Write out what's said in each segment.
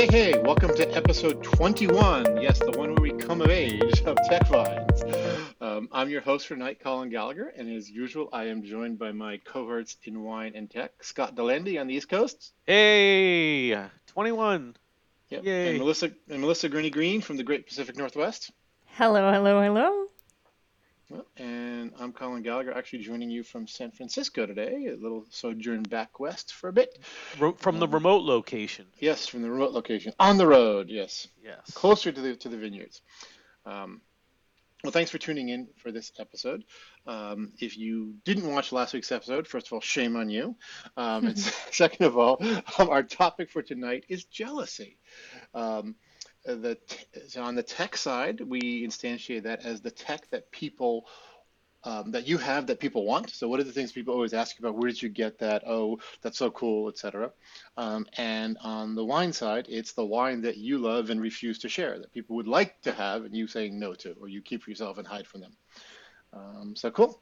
Hey, hey, welcome to episode 21. Yes, the one where we come of age of Tech Vines. Um, I'm your host for tonight, Colin Gallagher, and as usual, I am joined by my cohorts in wine and tech, Scott Delandy on the East Coast. Hey, 21. Yep. Yay. And Melissa and Melissa Gurney Green from the Great Pacific Northwest. Hello, hello, hello. Well, And I'm Colin Gallagher, actually joining you from San Francisco today, a little sojourn back west for a bit. Ro- From the Um, remote location. Yes, from the remote location, on the road, yes. Yes. closer to the to the vineyards. Um, well, thanks for tuning in for this episode. Um, if you didn't watch last week's episode, first of all, shame on you. Um, and second of all, um, our topic for tonight is jealousy. Um, the so on the tech side, we instantiate that as the tech that people um, that you have that people want. So, what are the things people always ask you about? Where did you get that? Oh, that's so cool, etc. Um, and on the wine side, it's the wine that you love and refuse to share, that people would like to have and you saying no to, or you keep for yourself and hide from them. Um, so cool.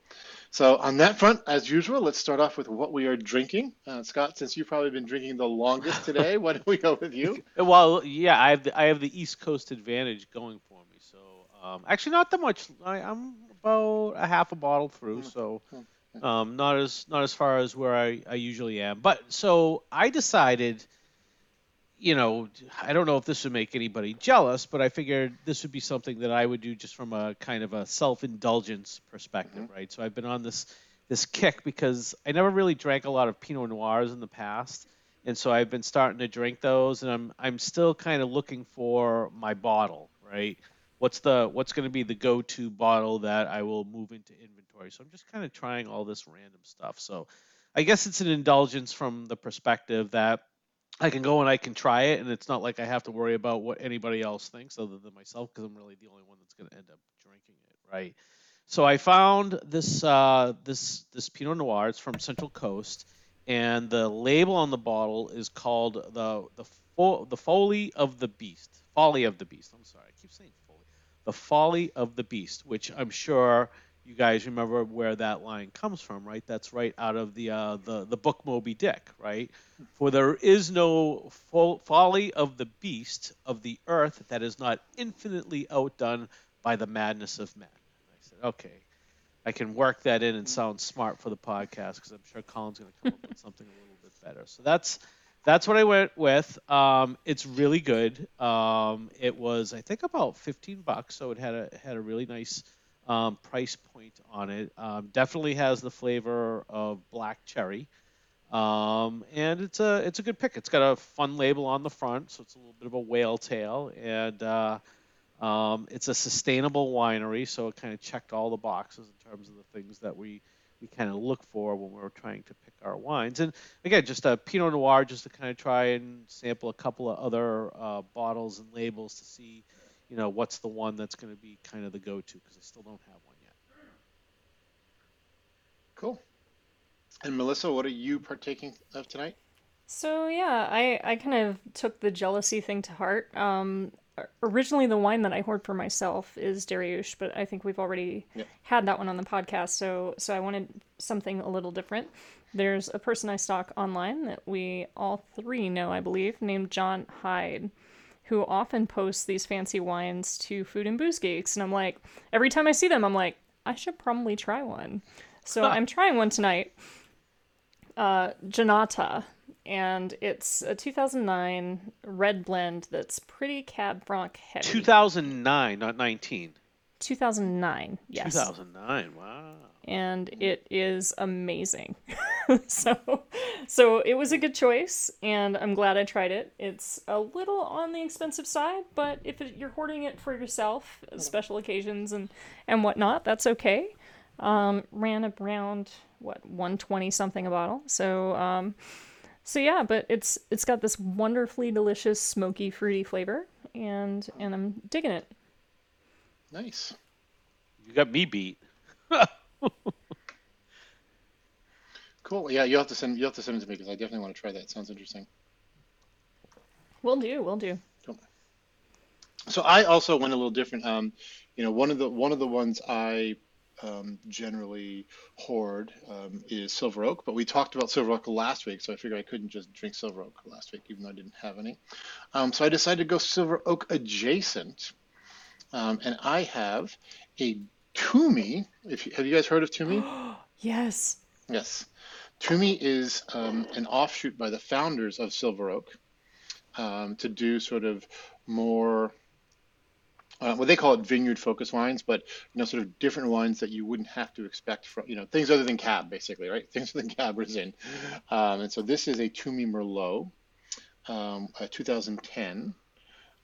So on that front, as usual, let's start off with what we are drinking. Uh, Scott, since you've probably been drinking the longest today, why don't we go with you? Well, yeah, I have the, I have the East Coast advantage going for me. So, um, actually, not that much. I, I'm about a half a bottle through, so um, not as not as far as where I, I usually am. But so I decided, you know, I don't know if this would make anybody jealous, but I figured this would be something that I would do just from a kind of a self-indulgence perspective, mm-hmm. right? So I've been on this this kick because I never really drank a lot of Pinot Noirs in the past, and so I've been starting to drink those, and I'm I'm still kind of looking for my bottle, right? What's the what's going to be the go-to bottle that I will move into inventory? So I'm just kind of trying all this random stuff. So I guess it's an indulgence from the perspective that I can go and I can try it, and it's not like I have to worry about what anybody else thinks other than myself because I'm really the only one that's going to end up drinking it, right? So I found this uh, this this Pinot Noir. It's from Central Coast, and the label on the bottle is called the the fo- the Folly of the Beast. Folly of the Beast. I'm sorry, I keep saying Folly. The Folly of the Beast, which I'm sure you guys remember where that line comes from, right? That's right out of the uh, the the book Moby Dick, right? For there is no fo- folly of the beast of the earth that is not infinitely outdone by the madness of men. And I said, okay, I can work that in and sound smart for the podcast because I'm sure Colin's going to come up with something a little bit better. So that's that's what I went with. Um, it's really good. Um, it was I think about 15 bucks, so it had a had a really nice um, price point on it. Um, definitely has the flavor of black cherry. Um, and it's a it's a good pick. It's got a fun label on the front, so it's a little bit of a whale tail, and uh, um, it's a sustainable winery, so it kind of checked all the boxes in terms of the things that we we kind of look for when we're trying to pick our wines. And again, just a Pinot Noir, just to kind of try and sample a couple of other uh, bottles and labels to see, you know, what's the one that's going to be kind of the go-to because I still don't have one yet. Cool. And Melissa, what are you partaking of tonight? So yeah, I I kind of took the jealousy thing to heart. Um, originally the wine that I hoard for myself is Darioush, but I think we've already Yeah. had that one on the podcast. So so I wanted something a little different. There's a person I stalk online that we all three know, I believe, named John Hyde, who often posts these fancy wines to Food and Booze Geeks, and I'm like, every time I see them, I'm like, I should probably try one. So I'm trying one tonight. Uh, Jonata, and it's a 2009 red blend that's pretty Cab Franc heavy. 2009, not 19. 2009, yes. 2009. Wow. And it is amazing. so, so it was a good choice, and I'm glad I tried it. It's a little on the expensive side, but if it, you're hoarding it for yourself, special occasions and and whatnot, that's okay. Um, ran around what 120 something a bottle. So, um, so yeah, but it's it's got this wonderfully delicious smoky fruity flavor, and and I'm digging it. Nice. You got me beat. Cool. Yeah, you'll have to send you'll have to send it to me because I definitely want to try that. It sounds interesting. Will do, will do. Cool. So I also went a little different. Um, you know, one of the one of the ones I um, generally hoard um, is Silver Oak, but we talked about Silver Oak last week, so I figured I couldn't just drink Silver Oak last week, even though I didn't have any. Um, so I decided to go Silver Oak adjacent, um, and I have a Twomey. If you, have you guys heard of Twomey? yes. Yes. Twomey is um, an offshoot by the founders of Silver Oak um, to do sort of more uh, what they call it vineyard focused wines, but you know, sort of different wines that you wouldn't have to expect from you know things other than cab, basically, right? Things other than cab in. Um, and so this is a Twomey Merlot, um, a 2010.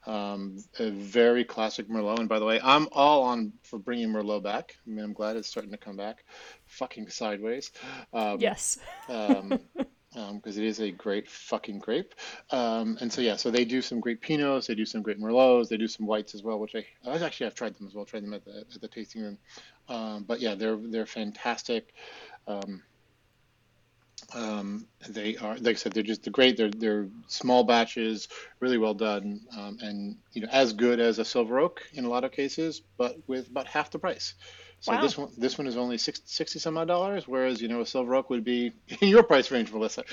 Um, a very classic Merlot, and by the way, I'm all on for bringing Merlot back. I mean, I'm glad it's starting to come back, fucking sideways. Um, yes. um, because um, it is a great fucking grape. Um, and so yeah, so they do some great Pinots, they do some great Merlots, they do some whites as well, which I, I actually have tried them as well, tried them at the at the tasting room. Um, but yeah, they're they're fantastic. Um, um, they are, like I said, they're just great. They're they're small batches, really well done, um, and you know as good as a silver oak in a lot of cases, but with about half the price. So wow. this one, this one is only 60, 60 some odd dollars, whereas you know a silver oak would be in your price range, Melissa.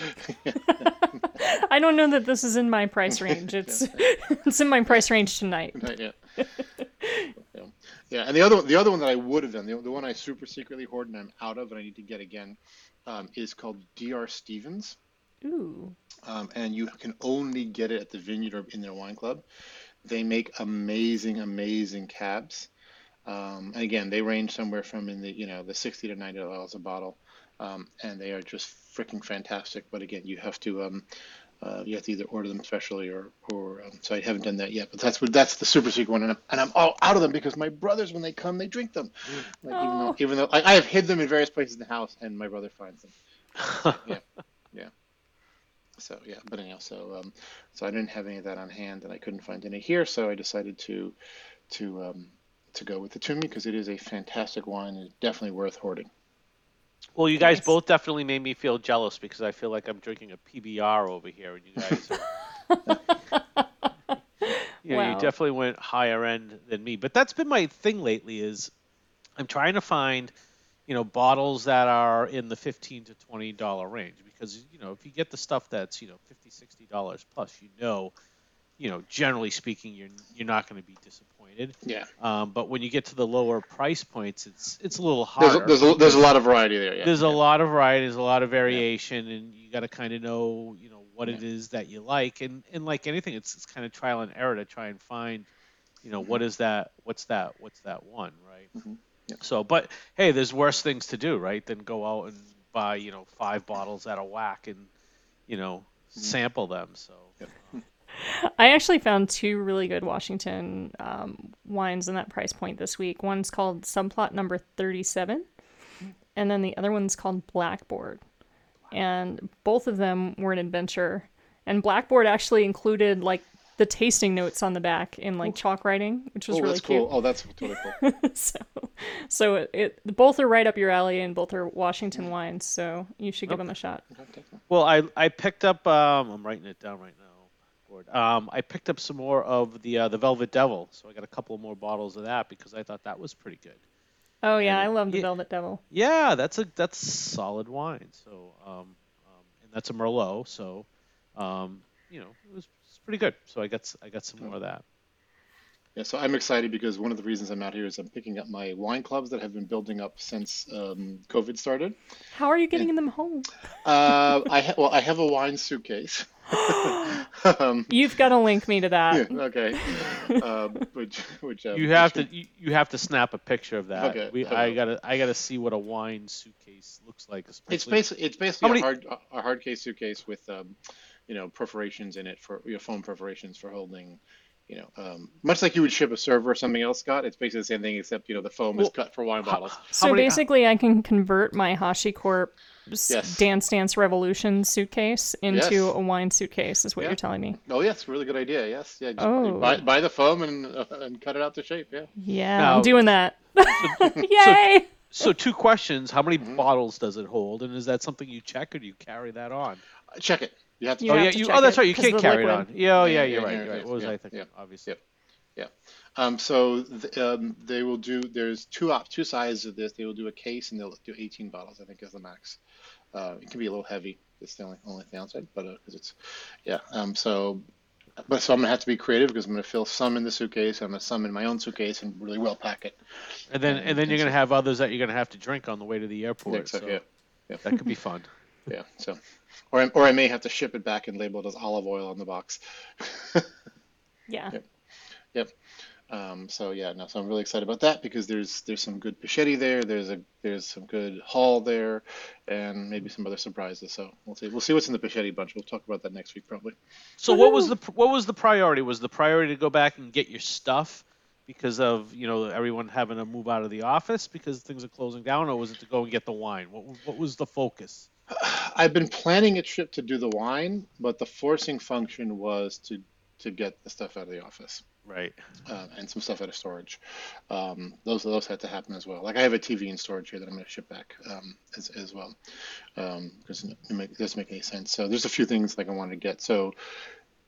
I don't know that this is in my price range. It's it's in my price range tonight. yeah. yeah. yeah, and the other the other one that I would have done, the, the one I super secretly hoard and I'm out of and I need to get again, um, is called Dr. Stevens. Ooh. Um, and you can only get it at the vineyard or in their wine club. They make amazing, amazing cabs. Um, and again, they range somewhere from in the you know the sixty to ninety dollars a bottle, um, and they are just freaking fantastic. But again, you have to um, uh, you have to either order them specially or or um, so I haven't done that yet. But that's what that's the super secret one, and I'm, and I'm all out of them because my brothers when they come they drink them. Like, even though even though I, I, have hid them in various places in the house, and my brother finds them. yeah, yeah. So yeah, but anyhow, so um, so I didn't have any of that on hand, and I couldn't find any here, so I decided to to um, to go with the Twomey because it is a fantastic wine and definitely worth hoarding. Well, you guys nice. both definitely made me feel jealous because I feel like I'm drinking a PBR over here, and you guys. Are, you, know, wow. you definitely went higher end than me, but that's been my thing lately. Is I'm trying to find, you know, bottles that are in the fifteen to twenty dollar range because you know if you get the stuff that's you know 50 60 dollars plus, you know you know, generally speaking, you're you're not going to be disappointed. Yeah. Um, but when you get to the lower price points, it's it's a little harder. There's a, there's a, there's a lot of variety there. Yeah. There's yeah. a lot of variety. There's a lot of variation, yeah. and you got to kind of know, you know, what yeah. it is that you like, and and like anything, it's it's kind of trial and error to try and find, you know, mm-hmm. what is that? What's that? What's that one? Right. Mm-hmm. So, but hey, there's worse things to do, right? Than go out and buy, you know, five bottles at a whack and, you know, mm-hmm. sample them. So. I actually found two really good Washington um, wines in that price point this week. One's called Subplot Number 37, and then the other one's called Blackboard. And both of them were an adventure. And Blackboard actually included like the tasting notes on the back in like chalk writing, which was oh, really that's cute. Cool. Oh, that's totally cool. so, so it, it, both are right up your alley, and both are Washington wines. So you should give okay. them a shot. Well, I I picked up. Um, I'm writing it down right now. Um, I picked up some more of the uh, the Velvet Devil, so I got a couple more bottles of that because I thought that was pretty good. Oh yeah, and, I love the yeah, Velvet Devil. Yeah, that's a that's solid wine. So, um, um, and that's a Merlot. So, um, you know, it was, it was pretty good. So I got I got some more of that. Yeah, so I'm excited because one of the reasons I'm out here is I'm picking up my wine clubs that have been building up since um, COVID started. How are you getting and, them home? uh, I ha- well, I have a wine suitcase. um, You've got to link me to that. Yeah, okay. Uh, which, which uh, you have to you, you, have to snap a picture of that. Okay. We, I gotta I gotta see what a wine suitcase looks like. It's basically it's basically many... a hard a hard case suitcase with um, you know perforations in it for you know, foam perforations for holding you know, um, much like you would ship a server or something else, Scott. It's basically the same thing, except you know the foam well, is cut for wine bottles. So many, basically, I can convert my HashiCorp yes. Dance Dance Revolution suitcase into yes. a wine suitcase. Is what yeah. you're telling me? Oh yes, really good idea. Yes, yeah. oh. buy, buy the foam and uh, and cut it out to shape. Yeah. Yeah, now, I'm doing that. Yay! So, so, two questions: How many mm-hmm. bottles does it hold, and is that something you check, or do you carry that on? check it. You have to. You oh yeah, you, oh that's right. You can't carry liquid. it on. Yeah, oh yeah, you're right. You're right. What was I thinking? Yeah. Obviously. Yeah. Um, so th- um, they will do. There's two op two sizes of this. They will do a case and they'll do 18 bottles. I think is the max. Uh, it can be a little heavy. It's the only only downside, but because uh, it's yeah. Um, so but so I'm gonna have to be creative because I'm gonna fill some in the suitcase. I'm gonna some in my own suitcase and really well pack it. And then and then you're gonna have others that you're gonna have to drink on the way to the airport. Yeah, exactly, so yeah. Yeah. that could be fun. Yeah. So, or I, or I may have to ship it back and label it as olive oil on the box. Yeah. Yep. Yep. Um, so yeah, no, so I'm really excited about that because there's there's some good Pichetti there, there's a there's some good Hall there, and maybe some other surprises. So we'll see we'll see what's in the Pichetti bunch. We'll talk about that next week probably. So what was the what was the priority? Was the priority to go back and get your stuff because of you know everyone having to move out of the office because things are closing down, or was it to go and get the wine? What what was the focus? I've been planning a trip to do the wine, but the forcing function was to to get the stuff out of the office. Right. uh, and some stuff out of storage. Um, those those had to happen as well. Like I have a TV in storage here that I'm going to ship back um, as, as well because it, make, it doesn't make any sense. So there's a few things like I wanted to get. So,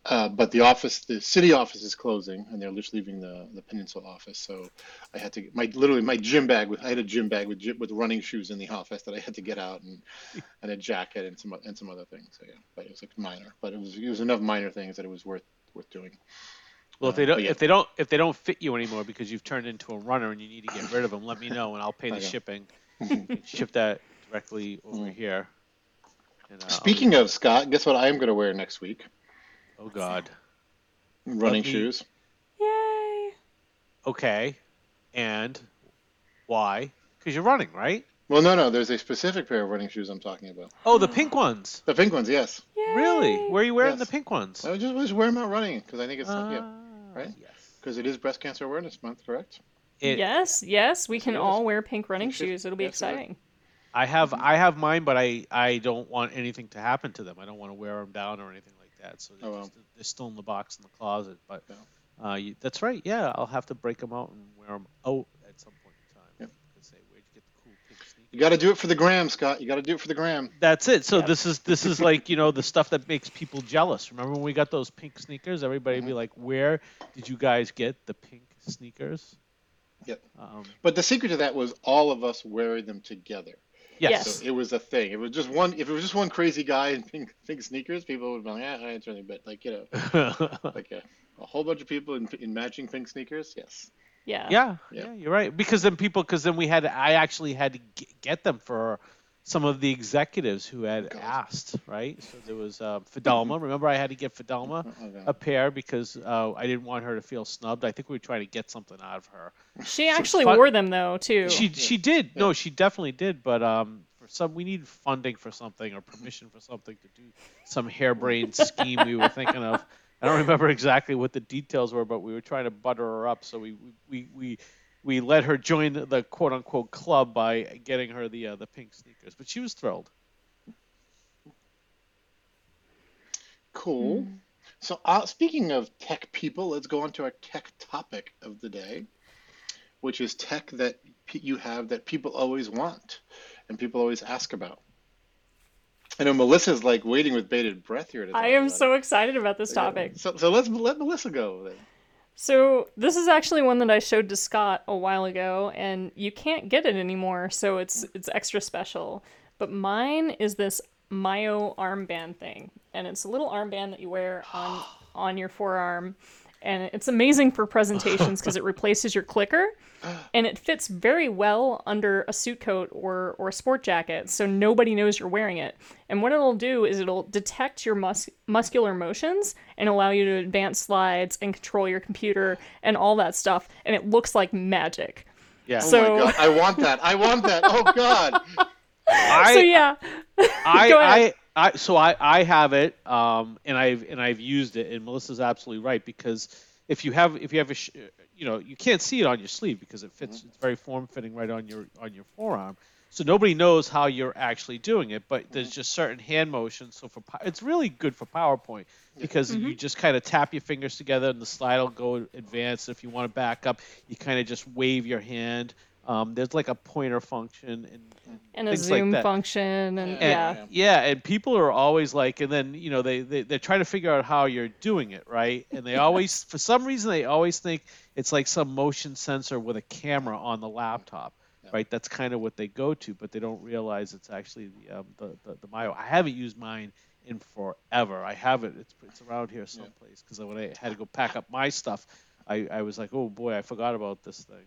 uh, but the office, the city office is closing, and they're just leaving the, the peninsula office. So I had to get my literally my gym bag with I had a gym bag with with running shoes in the office that I had to get out and and a jacket and some and some other things. So yeah, but it was like minor, but it was it was enough minor things that it was worth worth doing. Well, if Uh, they don't but yeah. if they don't if they don't fit you anymore because you've turned into a runner and you need to get rid of them, let me know and I'll pay the shipping. ship that directly over Mm. here. And, uh, Speaking of Scott, guess what I am going to wear next week? oh God. Running me- shoes. Yay. Okay. And why? Because you're running, right? Well, no, no. There's a specific pair of running shoes I'm talking about. Oh, the pink ones. The pink ones, yes. Yay. Really? Where are you wearing Yes. the pink ones? I just, just wear them out running because I think it's yeah, Ah, right? Yes. because it is Breast Cancer Awareness Month, correct? It- yes, yes, we can it is. all wear pink running should. shoes. It'll be Yes, it is. exciting. I have I have mine, but I I don't want anything to happen to them. I don't want to wear them down or anything like that. So they're, Oh, well. just, they're still in the box in the closet. But uh, you, that's right. Yeah, I'll have to break them out and wear them out at some point in time. Yep. And say, where'd you get the cool pink sneakers? You got to do it for the gram, Scott. You got to do it for the gram. That's it. So Yep. this is this is like you know the stuff that makes people jealous. Remember when we got those pink sneakers? Everybody would be like, "Where did you guys get the pink sneakers?" Yep. Um, But the secret to that was all of us wearing them together. yes. Yes. So it was a thing. It was just one. If it was just one crazy guy in pink, pink sneakers, people would be like, "Yeah, it's really but like you know, like a, a whole bunch of people in, in matching pink sneakers. Yes. Yeah. yeah, Yeah. yeah, you're right. Because then people, because then we had, I actually had to get them for some of the executives who had God. asked, right? So there was uh, Fidelma. Remember, I had to get Fidelma Okay. a pair because uh, I didn't want her to feel snubbed. I think we were trying to get something out of her. She actually fun- wore them though too. She she did. No, she definitely did. But um, for some, we need funding for something or permission for something to do some harebrained scheme we were thinking of. I don't remember exactly what the details were, but we were trying to butter her up. So we we we we let her join the, the quote unquote club by getting her the uh, the pink sneakers. But she was thrilled. Cool. So, uh, speaking of tech people, let's go on to our tech topic of the day, which is tech that you have that people always want and people always ask about. I know Melissa's like waiting with bated breath here I am so excited about this it. topic. So, so let's let Melissa go then. So this is actually one that I showed to Scott a while ago, and you can't get it anymore, so it's it's extra special. But mine is this Myo armband thing, and it's a little armband that you wear on on your forearm, and it's amazing for presentations because it replaces your clicker, and it fits very well under a suit coat or or a sport jacket, so nobody knows you're wearing it. And what it'll do is it'll detect your mus- muscular motions and allow you to advance slides and control your computer and all that stuff, and it looks like magic. Yeah. Oh So- my god, I want that. I want that. Oh god. I, so yeah, I, Go ahead. I, I, so I, I have it, um, and I've and I've used it, and Melissa's absolutely right because if you have if you have a, sh- you know, you can't see it on your sleeve because it fits. Mm-hmm. It's very form fitting right on your on your forearm, so nobody knows how you're actually doing it. But there's mm-hmm. just certain hand motions. So for it's really good for PowerPoint because you mm-hmm. just kind of tap your fingers together and the slide will go advanced. If you want to back up, you kind of just wave your hand Um, there's like a pointer function and, and, and a zoom like function and, And, yeah. yeah, and people are always like, and then you know they, they they're trying to figure out how you're doing it, right? And they always, for some reason, they always think it's like some motion sensor with a camera on the laptop, right? That's kind of what they go to, but they don't realize it's actually the um, the, the the Myo. I haven't used mine in forever. I have it. It's it's around here someplace because when I had to go pack up my stuff, I I was like, oh boy, I forgot about this thing.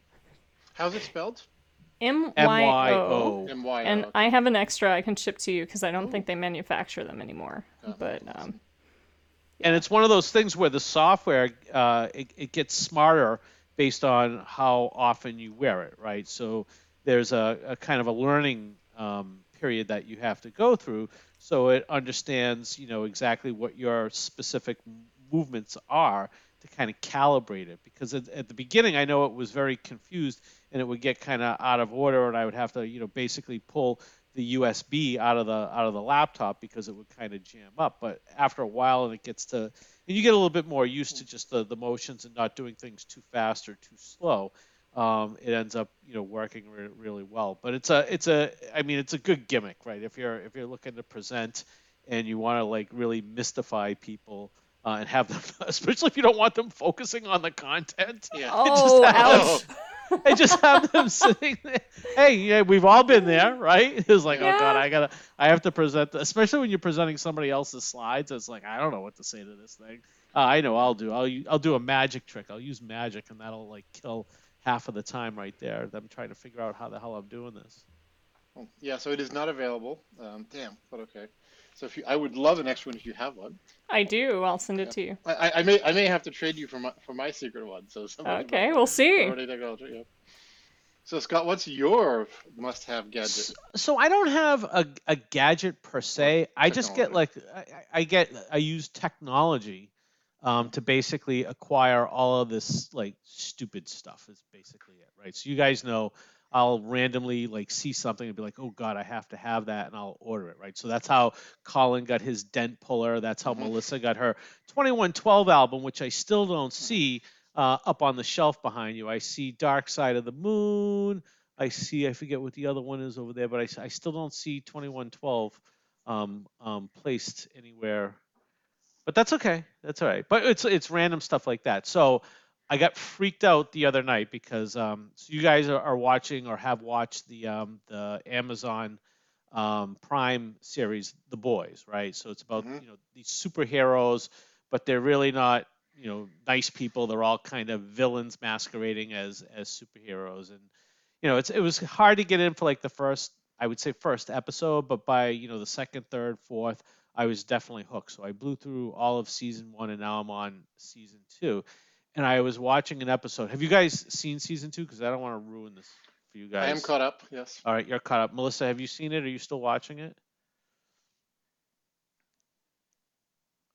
How's it spelled? M M Y Y O. O. M Y O. And I have an extra I can ship to you because I don't think they manufacture them anymore. But um, and it's one of those things where the software uh, it, it gets smarter based on how often you wear it right so there's a, a kind of a learning um, period that you have to go through so it understands you know exactly what your specific movements are to kind of calibrate it because at, at the beginning i know it was very confused and it would get kind of out of order and i would have to you know basically pull the USB out of the out of the laptop because it would kind of jam up. But after a while, and it gets to, and you get a little bit more used to just the, the motions and not doing things too fast or too slow. Um, it ends up you know working re- really well. But it's a it's a I mean it's a good gimmick, right? If you're if you're looking to present and you want to like really mystify people. Uh, and have them, especially if you don't want them focusing on the content. Yeah. oh, ouch. and just have them sitting there. Hey, yeah, we've all been there, right? It's like, oh god, I gotta, I have to present, the, especially when you're presenting somebody else's slides. It's like, I don't know what to say to this thing. Uh, I know I'll do. I'll, u- I'll do a magic trick. I'll use magic, and that'll like kill half of the time right there. Them trying to figure out how the hell I'm doing this. Oh, Yeah, so it is not available. Um, damn, but okay. So if you, I would love an extra one if you have one. I do. I'll send it to you. I, I- I may I may have to trade you for my for my secret one. So Okay, we'll see. Technology, yeah. So Scott, what's your must-have gadget? So I don't have a, a gadget per se. I just get like I, I get I use technology um, to basically acquire all of this like stupid stuff. Is basically it, right? So you guys know I'll randomly like see something and be like, oh god, I have to have that, and I'll order it, right? So that's how Colin got his dent puller. That's how Mhm. Melissa got her 2112 album, which I still don't see uh, up on the shelf behind you. I see Dark Side of the Moon. I see, I forget what the other one is over there, but I, I still don't see 2112 um, um, placed anywhere. But that's okay. That's all right. But it's it's random stuff like that. So I got freaked out the other night because um, so you guys are, are watching or have watched the um, the Amazon um, Prime series, The Boys, right? So it's about Mhm. you know these superheroes, but they're really not you know nice people. They're all kind of villains masquerading as as superheroes, and you know it's it was hard to get in for like the first I would say first episode, but by you know the second, third, fourth, I was definitely hooked. So I blew through all of season one, and now I'm on season two. And I was watching an episode. Have you guys seen season two? Because I don't want to ruin this for you guys. I am caught up. Yes. All right, you're caught up. Melissa, have you seen it? Are you still watching it?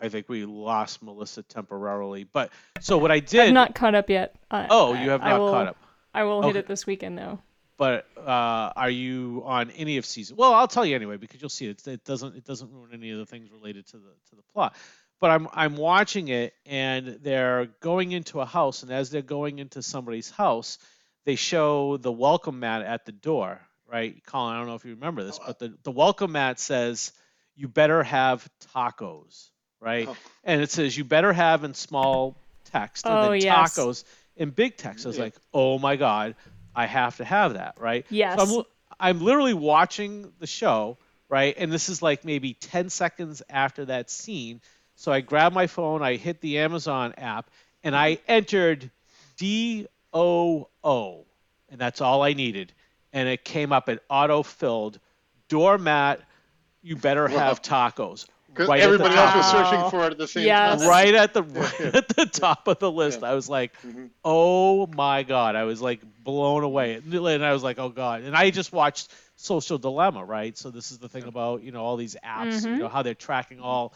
I think we lost Melissa temporarily. But so what I did. I'm not caught up yet. I, oh, you have I not will- caught up. I will hit it this weekend though. But uh, are you on any of season? Well, I'll tell you anyway because you'll see it. It doesn't. It doesn't ruin any of the things related to the to the plot. But I'm I'm watching it, and they're going into a house, and as they're going into somebody's house, they show the welcome mat at the door. Right, Colin? I don't know if you remember this, Oh, uh but the the welcome mat says, "You better have tacos." Right, Oh. and it says, "You better have" in small text, and Oh, then yes. tacos in big text. I was Yeah. like, "Oh my god." I have to have that, right? Yes. So I'm, I'm literally watching the show, right? And this is like maybe 10 seconds after that scene. So I grabbed my phone, I hit the Amazon app, and I entered D O O, and that's all I needed. And it came up at auto filled doormat. You better have tacos. Because Right everybody else was searching for it at the same Yes. time. right at the right at the top of the list. Yeah. I was like, Mhm. "Oh my god!" I was like blown away, and I was like, "Oh god!" And I just watched Social Dilemma, right? So this is the thing about you know all these apps, you Mhm. know how they're tracking all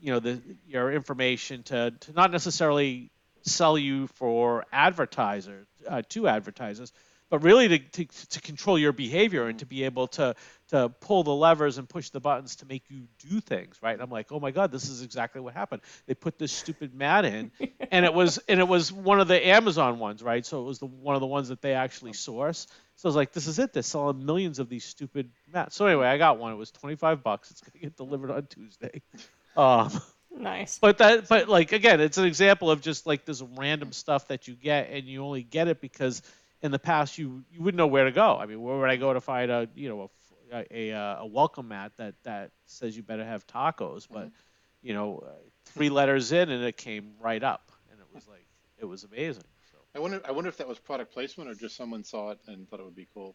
you know the your information to to not necessarily sell you for advertiser uh, to advertisers, but really to, to, to control your behavior and to be able to to pull the levers and push the buttons to make you do things right? And i'm like oh my god this is exactly what happened. They put this stupid mat in and it was and it was one of the amazon ones right? So it was the one of the ones that they actually source. So i was like this is it. They're selling millions of these stupid mats. So anyway i got one. It was 25 bucks. It's going to get delivered on tuesday um, Nice. but that but like again it's an example of just like this random stuff that you get and you only get it because in the past you you wouldn't know where to go i mean where would i go to find a you know a a, a, a welcome mat that that says you better have tacos but you know uh, three letters in and it came right up and it was like it was amazing so I wonder. I wonder if that was product placement or just someone saw it and thought it would be cool.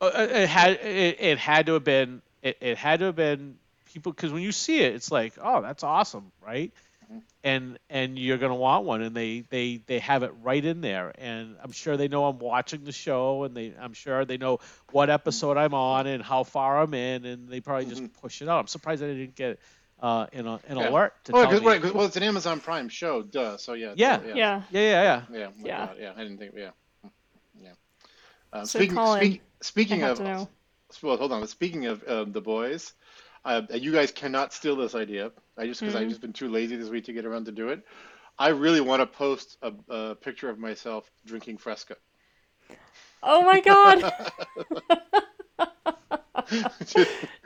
Uh, uh, it had it, it had to have been it, it had to have been people because when you see it it's like oh that's awesome right Mhm. and and you're gonna want one and they they they have it right in there and i'm sure they know i'm watching the show and they i'm sure they know what episode i'm on and how far i'm in and they probably just push it out i'm surprised i didn't get uh an, an Mm-hmm. Yeah. alert to Oh, tell 'cause- me. right, 'cause- well, it's an Amazon Prime show, duh. So yeah. Yeah. yeah. Yeah. yeah yeah yeah Yeah, Yeah. God, yeah. I didn't think. Yeah, yeah. Um, So, speaking Colin, speak, speaking I have of, to know. well, hold on. Speaking of um, the boys, uh, you guys cannot steal this idea. I just because I've Mhm. just been too lazy this week to get around to do it. I really want to post a, a picture of myself drinking Fresca. Oh my god.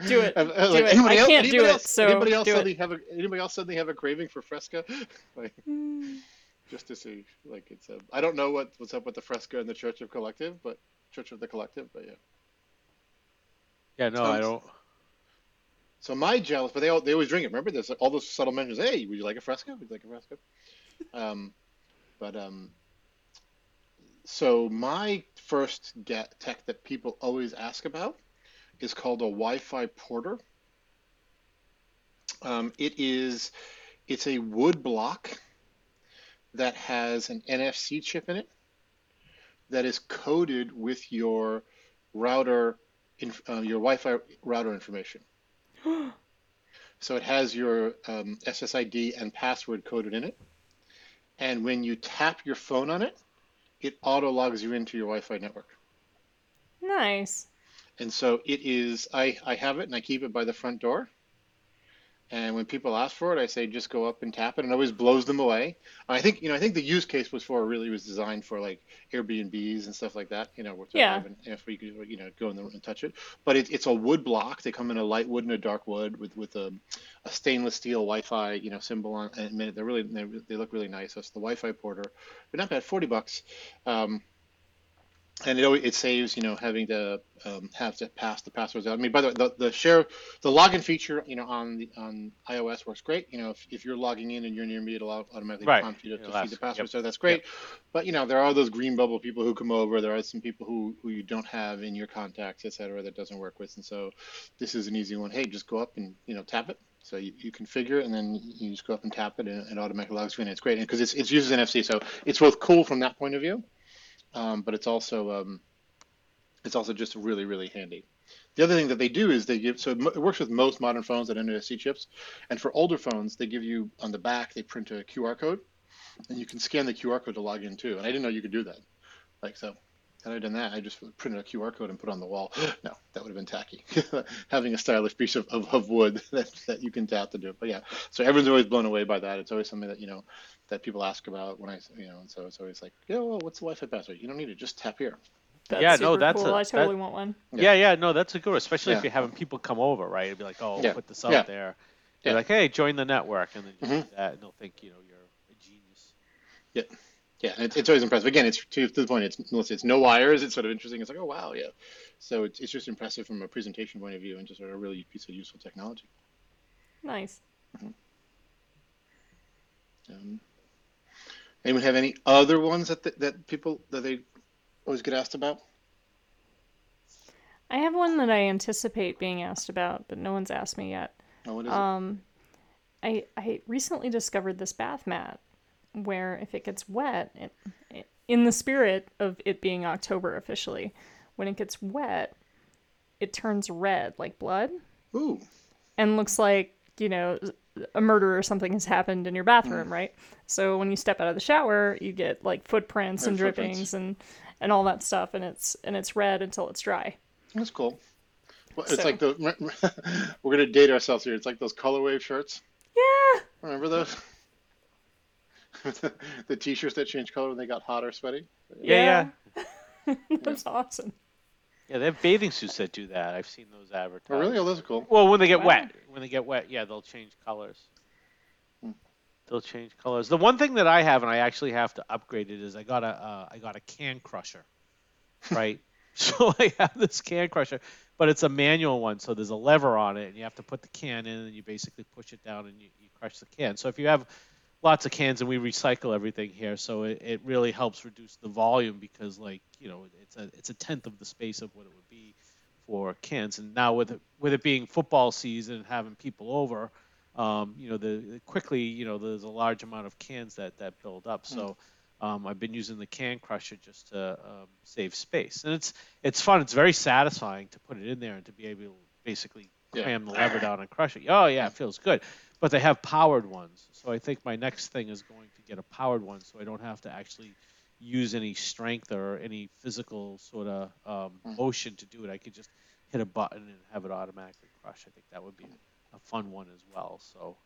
Do it. Uh, uh, Do like, it. Anybody I else, can't do anybody it, else, so anybody else do it. suddenly have a anybody else suddenly have a craving for Fresca? like, just to see, like it's a. I don't know what what's up with the Fresca and the Church of Collective, but Church of the Collective, but yeah. yeah no i don't So my jealous, but they all they always drink it. Remember, there's all those subtle mentions. Hey, would you like a fresco? Would you like a Fresca? Um, but um, so my first get tech that people always ask about is called a Wi-Fi porter. Um, it is, it's a wood block that has an NFC chip in it that is coded with your router, uh, your Wi-Fi router information. So it has your um, SSID and password coded in it. And when you tap your phone on it, it auto logs you into your Wi-Fi network. nice. And so it is, I, I have it and I keep it by the front door. And when people ask for it, I say just go up and tap it, and it always blows them away. I think you know I think the use case was for really was designed for like Airbnbs and stuff like that. You know, where Yeah. have an- if you could you know go in there and touch it. But it, it's a wood block. They come in a light wood and a dark wood with with a, a stainless steel Wi-Fi you know symbol on. And they're really they they look really nice. That's the Wi-Fi porter. They're not bad, forty bucks. Um, and it always, it saves you know having to um, have to pass the passwords out. I mean, by the way, the, the share the login feature you know on the on iOS works great. You know, if, if you're logging in and you're near me, it'll automatically Right. prompt you to, to feed the password. yep. So that's great. But you know, there are those green bubble people who come over. There are some people who who you don't have in your contacts, et cetera, that doesn't work with. And so this is an easy one. Hey, just go up and you know tap it. So you, you configure it, and then you just go up and tap it, and it automatically logs you in. It's great because it's it's uses NFC, so it's both cool from that point of view, um, but it's also um, it's also just really really handy. The other thing that they do is they give so it works with most modern phones that NFC chips, and for older phones they give you on the back they print a QR code, and you can scan the QR code to log in too. And I didn't know you could do that. Like so, had I done that, I just printed a QR code and put on the wall. No, that would have been tacky. Having a stylish piece of, of, of wood that, that you can tap to do it. But yeah, so everyone's always blown away by that. It's always something that you know that people ask about when I you know, and so it's always like, yeah, well, what's the Wi-Fi password? You don't need it. Just tap here. That's Yeah, super no, that's cool. a- I totally that- want one. Yeah, yeah, no, that's a good one, especially Yeah. if you're having people come over, right? It'd be like, oh, Yeah. put this out Yeah. there. Yeah. They're like, hey, join the network, and then you Mhm. do that, and they'll think, you know, you're a genius. Yeah, Yeah, it's, it's always impressive. Again, it's to, to the point. It's Melissa, it's no wires. It's sort of interesting. It's like, oh wow, yeah. So it's, it's just impressive from a presentation point of view, and just sort of a really piece of useful technology. Nice. Um, anyone have any other ones that that people that they always get asked about? I have one that I anticipate being asked about, but no one's asked me yet. Oh, what is Um, I I recently discovered this bath mat where if it gets wet, it, it, in the spirit of it being October officially, when it gets wet, it turns red like blood? Ooh, and looks like you know a murder or something has happened in your bathroom, mm. right? So when you step out of the shower, you get like footprints Right, and footprints. drippings and and all that stuff, and it's and it's red until it's dry. That's cool. Well, it's So- like the we're gonna date ourselves here. It's like those color wave shirts. Yeah. Remember those? the t-shirts that change color when they got hot or sweaty. Yeah, yeah. That's awesome. Yeah, they have bathing suits that do that. I've seen those advertised. Oh, really? Oh, those are cool. Well, when they get Wow. wet, when they get wet, yeah, they'll change colors. Hmm. They'll change colors. The one thing that I have, and I actually have to upgrade it, is I got a uh, I got a can crusher, right? so I have this can crusher, but it's a manual one, so there's a lever on it, and you have to put the can in, and you basically push it down, and you, you crush the can. So if you have lots of cans, and we recycle everything here, so it, it really helps reduce the volume because, like, you know, it's a it's a tenth of the space of what it would be for cans. And now with it, with it being football season and having people over, um, you know, the quickly, you know, there's a large amount of cans that that build up. So um, I've been using the can crusher just to um, save space, and it's it's fun. It's very satisfying to put it in there and to be able to basically Yeah. cram the lever down and crush it. Oh yeah, it feels good. But they have powered ones, so I think my next thing is going to get a powered one, so I don't have to actually use any strength or any physical sort of um, motion to do it. I could just hit a button and have it automatically crush. I think that would be a fun one as well. So,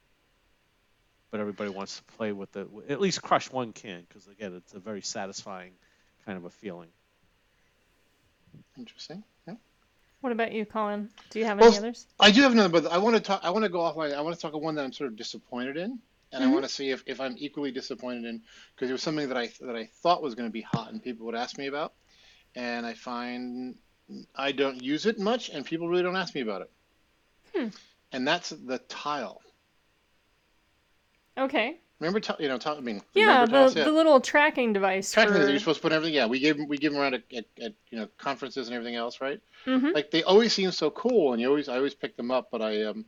but everybody wants to play with the at least crush one can because again, it's a very satisfying kind of a feeling. Interesting. Yeah. What about you, Colin? Do you have Well, any others? I do have another, but I want to talk. I want to go offline. I want to talk about one that I'm sort of disappointed in, and I Mhm. want to see if, if I'm equally disappointed in because it was something that I that I thought was going to be hot and people would ask me about, and I find I don't use it much, and people really don't ask me about it. Hmm. And that's the tile. Okay. Remember, ti- you know, tile. I mean, Yeah, the, tiles? Yeah. the little tracking device Tracking for. that you're supposed to put everything. Yeah, we give 'em- we give them around at, at, at you know conferences and everything else, right? hmm like they always seem so cool and you always I always pick them up but I um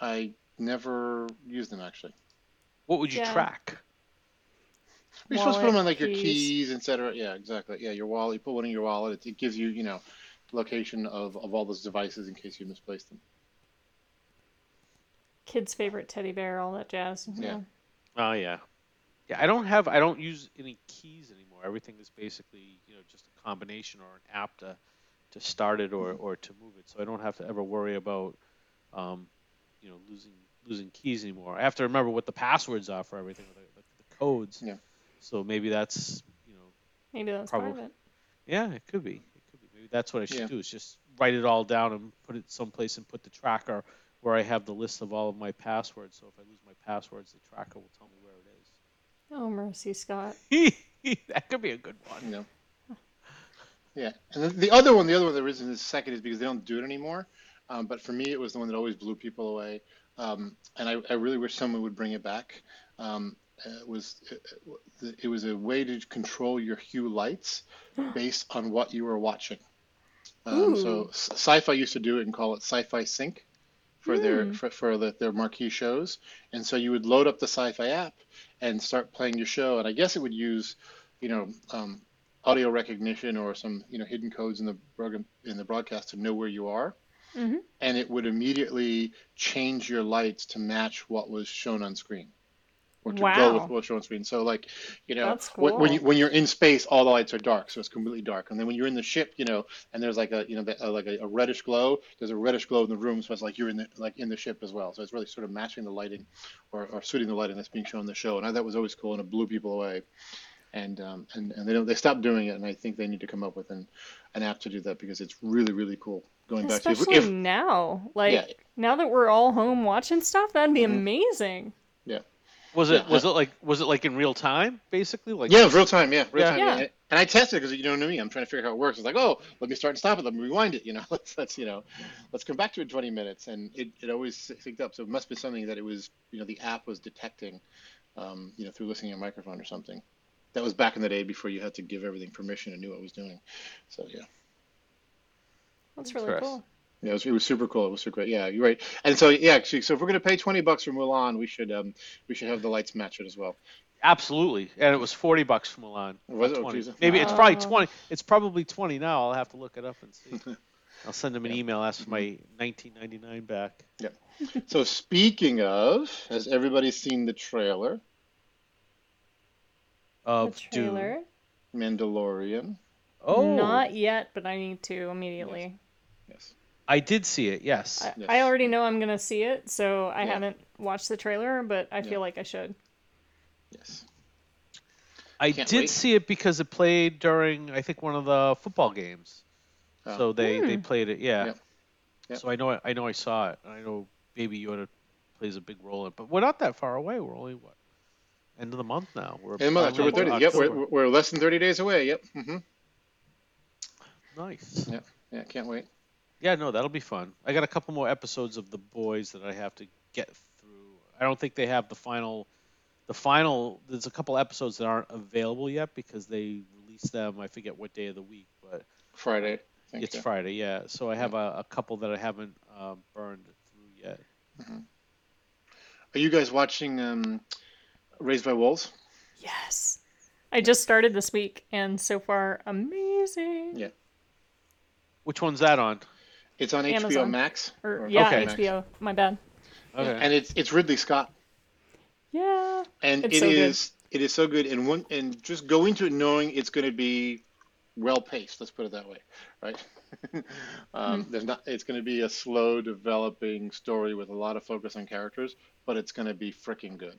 I never use them actually. What would you Yeah. track? You're supposed to put them on like your keys. keys, etc. Yeah, exactly. Yeah, your wallet. You put one in your wallet. It, it gives you you know location of, of all those devices in case you misplaced them. Kids' favorite teddy bear, all that jazz. Yeah. Oh yeah, yeah. I don't have. I don't use any keys anymore. Everything is basically you know just a combination or an app to to start it or, or to move it. So I don't have to ever worry about um, you know losing losing keys anymore. I have to remember what the passwords are for everything, the, the, the codes. Yeah. So maybe that's you know Maybe that's part of it. yeah it could be it could be maybe that's what I should Yeah. do is just write it all down and put it someplace and put the tracker where I have the list of all of my passwords. So if I lose my passwords, the tracker will tell me where it is. Oh, mercy, Scott. that could be a good one. You know. Yeah, and the, the other one, the other one, the reason is second is because they don't do it anymore. Um, but for me, it was the one that always blew people away, um, and I, I really wish someone would bring it back. Um, uh, it was it, it was a way to control your hue lights based on what you were watching. Um, so Syfy used to do it and call it Syfy Sync for their Hmm. for, for the, their marquee shows, and so you would load up the Syfy app and start playing your show, and I guess it would use, you know, um, audio recognition or some you know hidden codes in the program in the broadcast to know where you are, hmm and it would immediately change your lights to match what was shown on screen, or to go with what's shown on screen. So like, you know, That's when, you when you're in space, all the lights are dark, so it's completely dark. And then when you're in the ship, you know, and there's like a you know the, uh, like a, a reddish glow, there's a reddish glow in the room, so it's like you're in the like in the ship as well. So it's really sort of matching the lighting, or, or suiting the lighting that's being shown in the show. And I that was always cool, and it blew people away. And um, and and they don't they stopped doing it, and I think they need to come up with an an app to do that because it's really really cool. Going back to Especially if, if now. Like, Yeah. now that we're all home watching stuff, that'd be Mhm. amazing. Was it Yeah. was it like was it like in real time basically? Like yeah, real time, yeah, real Yeah. time. Yeah. Yeah. And- And I tested because you know what I mean. I'm trying to figure out how it works. It's like, oh, let me start and stop it. Let me rewind it. You know, let's let's you know, let's come back to it in 20 minutes, and it, it always synced up. So it must be something that it was you know the app was detecting, um, you know, through listening to a microphone or something. That was back in the day before you had to give everything permission and knew what it was doing. So yeah, That's really cool. Yeah, it was, it was super cool. It was super great. Yeah, you're right. And so yeah, actually, so if we're gonna pay 20 bucks for Mulan, we should um we should have the lights match it as well. absolutely, and it was forty bucks for Mulan. Was it? Oh, 20. geez. Maybe it's probably Wow. twenty. It's probably twenty now. I'll have to look it up and see. I'll send them an Yeah. email. Ask for my 1999 back. Yeah. so speaking of, has everybody seen the trailer? Of Dune. trailer. Mandalorian. Oh, Not yet, but I need to immediately. Yes. I did see it. Yes. I, Yes. I already know I'm gonna see it, so I Yeah. haven't watched the trailer, but I Yeah. feel like I should. Yes. I Can't did wait. see it because it played during I think one of the football games. Oh. So they, they Hmm. played it, yeah. Yeah. Yeah. So I know I know I saw it. I know Baby Yoda plays a big role in it, but we're not that far away. We're only what end of the month now. We're In October finally 30th. in Yep, we're, we're less than 30 days away. Yep. Mm-hmm. nice. Yeah. Yeah, can't wait. Yeah, no, that'll be fun. I got a couple more episodes of the boys that I have to get through. I don't think they have the final. The final. There's a couple episodes that aren't available yet because they released them. I forget what day of the week, but Friday. I it's yeah. Friday. Yeah, so I have a, a couple that I haven't um, burned through yet. Are you guys watching um, Raised by Wolves? Yes. I just started this week, and so far, amazing. Yeah. Which one's that on? It's on HBO Max. Or, or yeah, Okay. HBO. My bad. Okay. And it's it's Ridley Scott, Yeah. and It's it so good. is it is so good. And one and just go into it knowing it's going to be well paced. Let's put it that way, right? um, Mm-hmm. There's not. It's going to be a slow developing story with a lot of focus on characters, but it's going to be freaking good.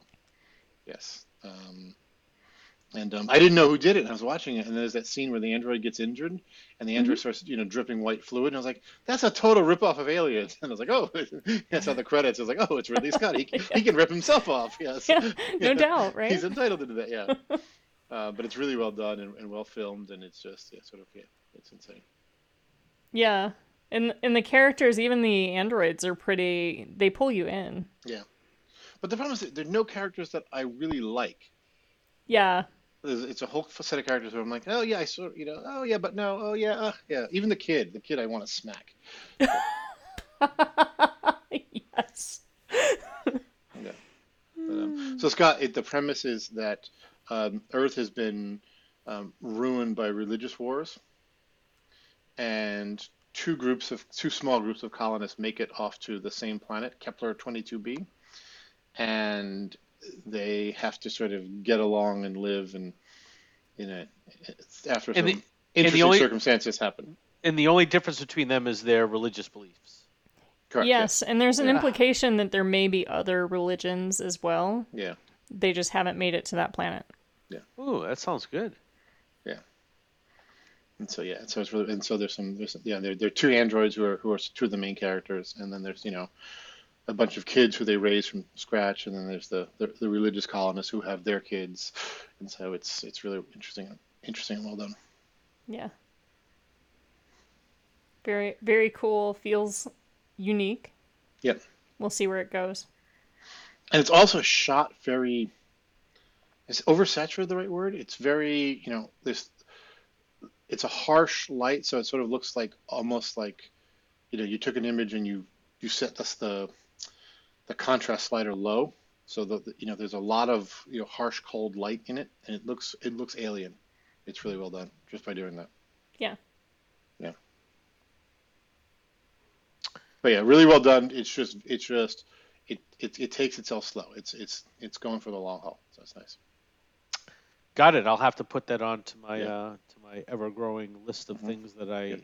Yes. Um, and um, I didn't know who did it. And I was watching it, and there's that scene where the android gets injured, and the android starts, you know, dripping white fluid. And I was like, "That's a total ripoff of Aliens." And I was like, "Oh," I on the credits. I was like, "Oh, it's Ridley Scott. He, he can rip himself off." Yes. Yeah. No Yeah. doubt, right? He's entitled to that. Yeah. uh, but it's really well done and, and well filmed, and it's just yeah, sort of yeah, it's insane. Yeah. And and the characters, even the androids, are pretty. They pull you in. Yeah, but the problem is there are no characters that I really like. Yeah. It's a whole set of characters where I'm like, oh yeah, I sort you know, oh yeah, but no, oh yeah, uh, yeah. Even the kid, the kid I want to smack. yes. Yeah. But, um, so Scott, it, the premise is that um, Earth has been um, ruined by religious wars, and two groups of two small groups of colonists make it off to the same planet, Kepler 22b, and they have to sort of get along and live and in a after some And the- the interesting only- circumstances happen. And the only difference between them is their religious beliefs. Correct. Yes, and there's an Yeah. implication that there may be other religions as well. Yeah. They just haven't made it to that planet. Yeah. Ooh, that sounds good. Yeah. And so yeah, so it's really and so there's some there's yeah there there are two androids who are who are two of the main characters, and then there's you know a bunch of kids who they raise from scratch, and then there's the the, the religious colonists who have their kids, and so it's it's really interesting interesting and well done. Yeah. Very very cool. Feels unique. Yep. We'll see where it goes. And it's also shot very. Is oversaturated the right word? It's very you know this. It's a harsh light, so it sort of looks like almost like, you know, you took an image and you you set this the the contrast slider low, so that you know there's a lot of you know harsh cold light in it, and it looks it looks alien. It's really well done just by doing that. Yeah. Yeah. But yeah, really well done. It's just it's just it it, it takes itself slow. It's it's it's going for the long haul. So it's nice. Got it. I'll have to put that on to my Yeah. uh, to my ever-growing list of Mhm. things that I Yeah.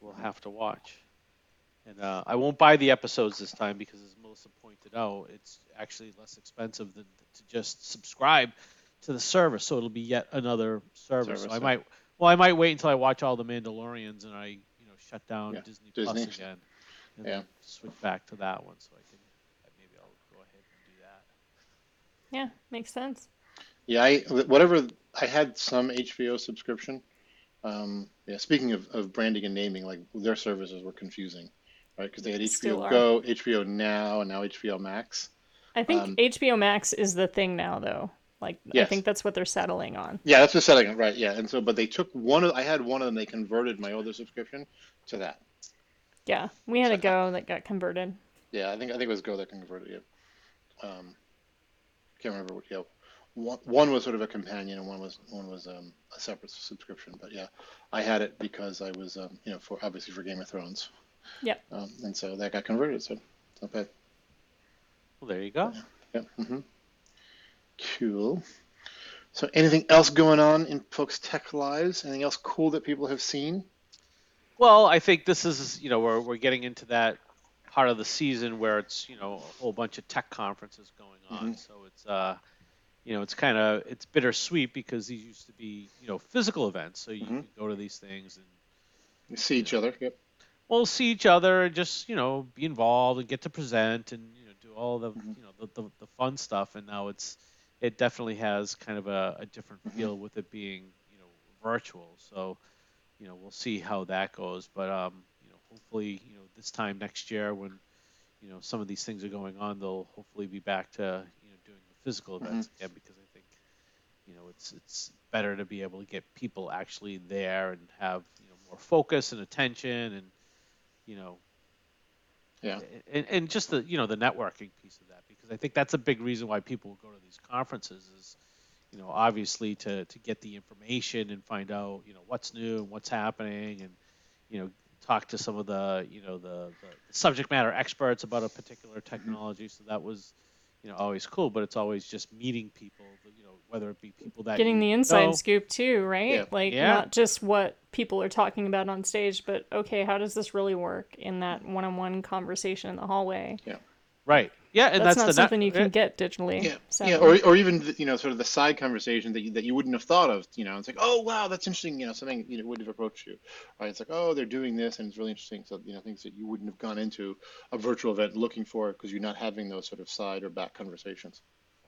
will have to watch. And uh, I won't buy the episodes this time because, as Melissa pointed out, it's actually less expensive than to just subscribe to the service. So it'll be yet another service. so I yeah. might, well, I might wait until I watch all the Mandalorians and I, you know, shut down Yeah, Disney, Plus again, and Yeah. then switch back to that one. So I can maybe I'll go ahead and do that. Yeah, makes sense. Yeah, I whatever I had some HBO subscription. Um, yeah, speaking of, of branding and naming, like their services were confusing, right? Because they had Still HBO are. Go, HBO Now, and now HBO Max. I think Um, HBO Max is the thing now though. Like I think that's what they're settling on. Yeah, that's the setting, right? Yeah, and so but they took one of I had one of them. They converted my other subscription to that. Yeah. We had a go that got converted. Yeah, I think I think it was Go that converted it. Um, can't remember what. Yeah, one, one was sort of a companion, and one was one was um, a separate subscription. But yeah, I had it because I was um, you know for obviously for Game of Thrones. Yep. Um, and so that got converted. So not bad. Well, there you go. Yeah. hmm Cool. So, anything else going on in folks' tech lives? Anything else cool that people have seen? Well, I think this is, you know, we're, we're getting into that part of the season where it's, you know, a whole bunch of tech conferences going on. Mm-hmm. So it's, uh, you know, it's kind of it's bittersweet because these used to be, you know, physical events. So you Mhm. can go to these things and You see each other. Yep. Well see each other and just, you know, be involved and get to present and you know do all the, Mhm. you know, the, the, the fun stuff. And now it's it definitely has kind of a, a different Mhm. feel with it being, you know, virtual. So you know, we'll see how that goes. But um, you know, hopefully, you know, this time next year when you know some of these things are going on, they'll hopefully be back to you know doing the physical events again because I think you know it's it's better to be able to get people actually there and have you know more focus and attention and you know Yeah. and, and just the you know the networking piece of that because I think that's a big reason why people go to these conferences is you know obviously to to get the information and find out you know what's new and what's happening and you know talk to some of the you know the, the subject matter experts about a particular mm-hmm. technology so that was you know always cool but it's always just meeting people you know whether it be people that Getting the inside know- scoop too, right? Yeah. Like Yeah. not just what people are talking about on stage, but okay, how does this really work in that one-on-one conversation in the hallway? Yeah, right yeah and that's, that's, not the net- something you can get digitally. Yeah, sadly. yeah, or, or even the- you know sort of the side conversation that you, that you wouldn't have thought of. You know, it's like, oh wow, that's interesting. You know, something you know would have approached you. Right? It's like, oh, they're doing this, and it's really interesting. So you know, things that you wouldn't have gone into a virtual event looking for because you're not having those sort of side or back conversations.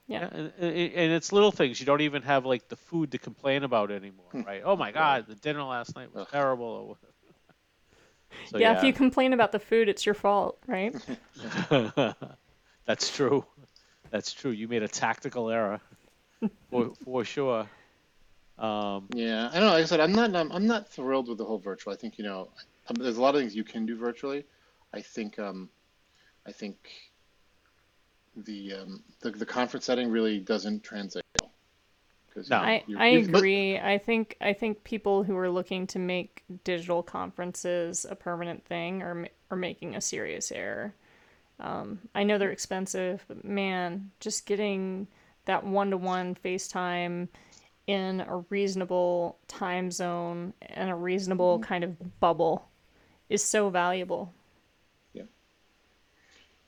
Yeah. Yeah, and, and and it's little things. You don't even have like the food to complain about anymore, Hmm. right? Oh my God, the dinner last night was Ugh. terrible. Or whatever. So, yeah, if you complain about the food, it's your fault, right? That's true. That's true. You made a tactical error, for for sure. Um, Yeah, I don't know. Like I said, I'm not I'm, I'm not thrilled with the whole virtual. I think you know, um, there's a lot of things you can do virtually. I think um, I think the um, the, the conference setting really doesn't translate. well. 'Cause, No. I, I you- but- agree. I think I think people who are looking to make digital conferences a permanent thing are are making a serious error. Um, I know they're expensive, but man, just getting that one-to-one FaceTime in a reasonable time zone and a reasonable Mm-hmm. kind of bubble is so valuable. Yeah.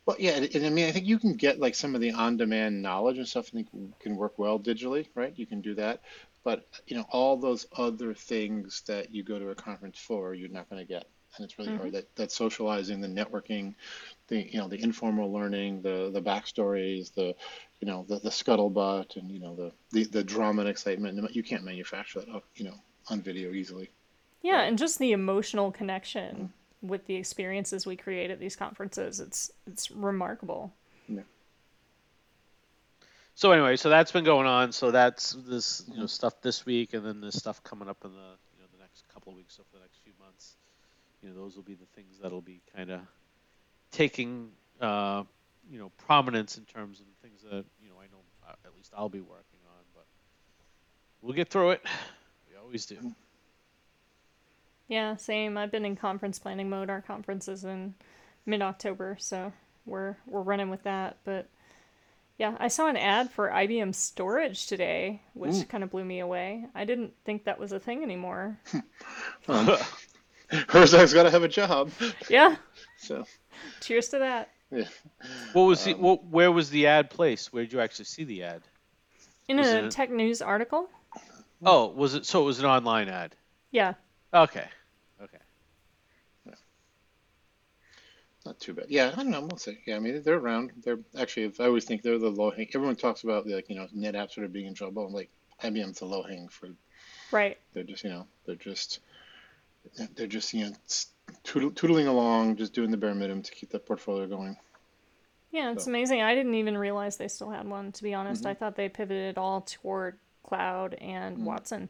Well, yeah, and, and I mean, I think you can get like some of the on-demand knowledge and stuff. I think can work well digitally, right? You can do that, but you know, all those other things that you go to a conference for, you're not going to get, and it's really hard. Mm-hmm. That that socializing, the networking, the you know, the informal learning, the the backstories, the you know, the the scuttlebutt, and you know, the the, the drama and excitement. You can't manufacture that, you know, on video easily. Yeah, Right. and just the emotional connection mm-hmm. with the experiences we create at these conferences, it's it's remarkable. Yeah. so anyway, so that's been going on. So that's this you know stuff this week, and then this stuff coming up in the you know the next couple of weeks, so for the next few months. You know, those will be the things that'll be kind of taking uh, you know prominence in terms of the things that you know I know uh, at least I'll be working on, but we'll get through it. We always do. Yeah, same. I've been in conference planning mode. Our conference is in mid October, so we're we're running with that. But yeah, I saw an ad for IBM storage today, which Ooh. kind of blew me away. I didn't think that was a thing anymore. Um, Herzog's got to have a job, yeah, so cheers to that. yeah. What was the Um, what, where was the ad placed? Where did you actually see the ad? In Was a it- tech news article. Oh, was it so it was an online ad? Yeah, Okay. Okay. Not too bad. Yeah, I don't know. We'll see. Yeah, I mean, they're around. They're actually, I always think they're the low hang. Everyone talks about like you know NetApp sort of being in trouble. I'm like IBM's the low hanging fruit. right. They're just you know they're just they're just you know tootling along, just doing the bare minimum to keep that portfolio going. Yeah, it's So- amazing. I didn't even realize they still had one. To be honest, Mhm. I thought they pivoted all toward cloud and Mm. Watson.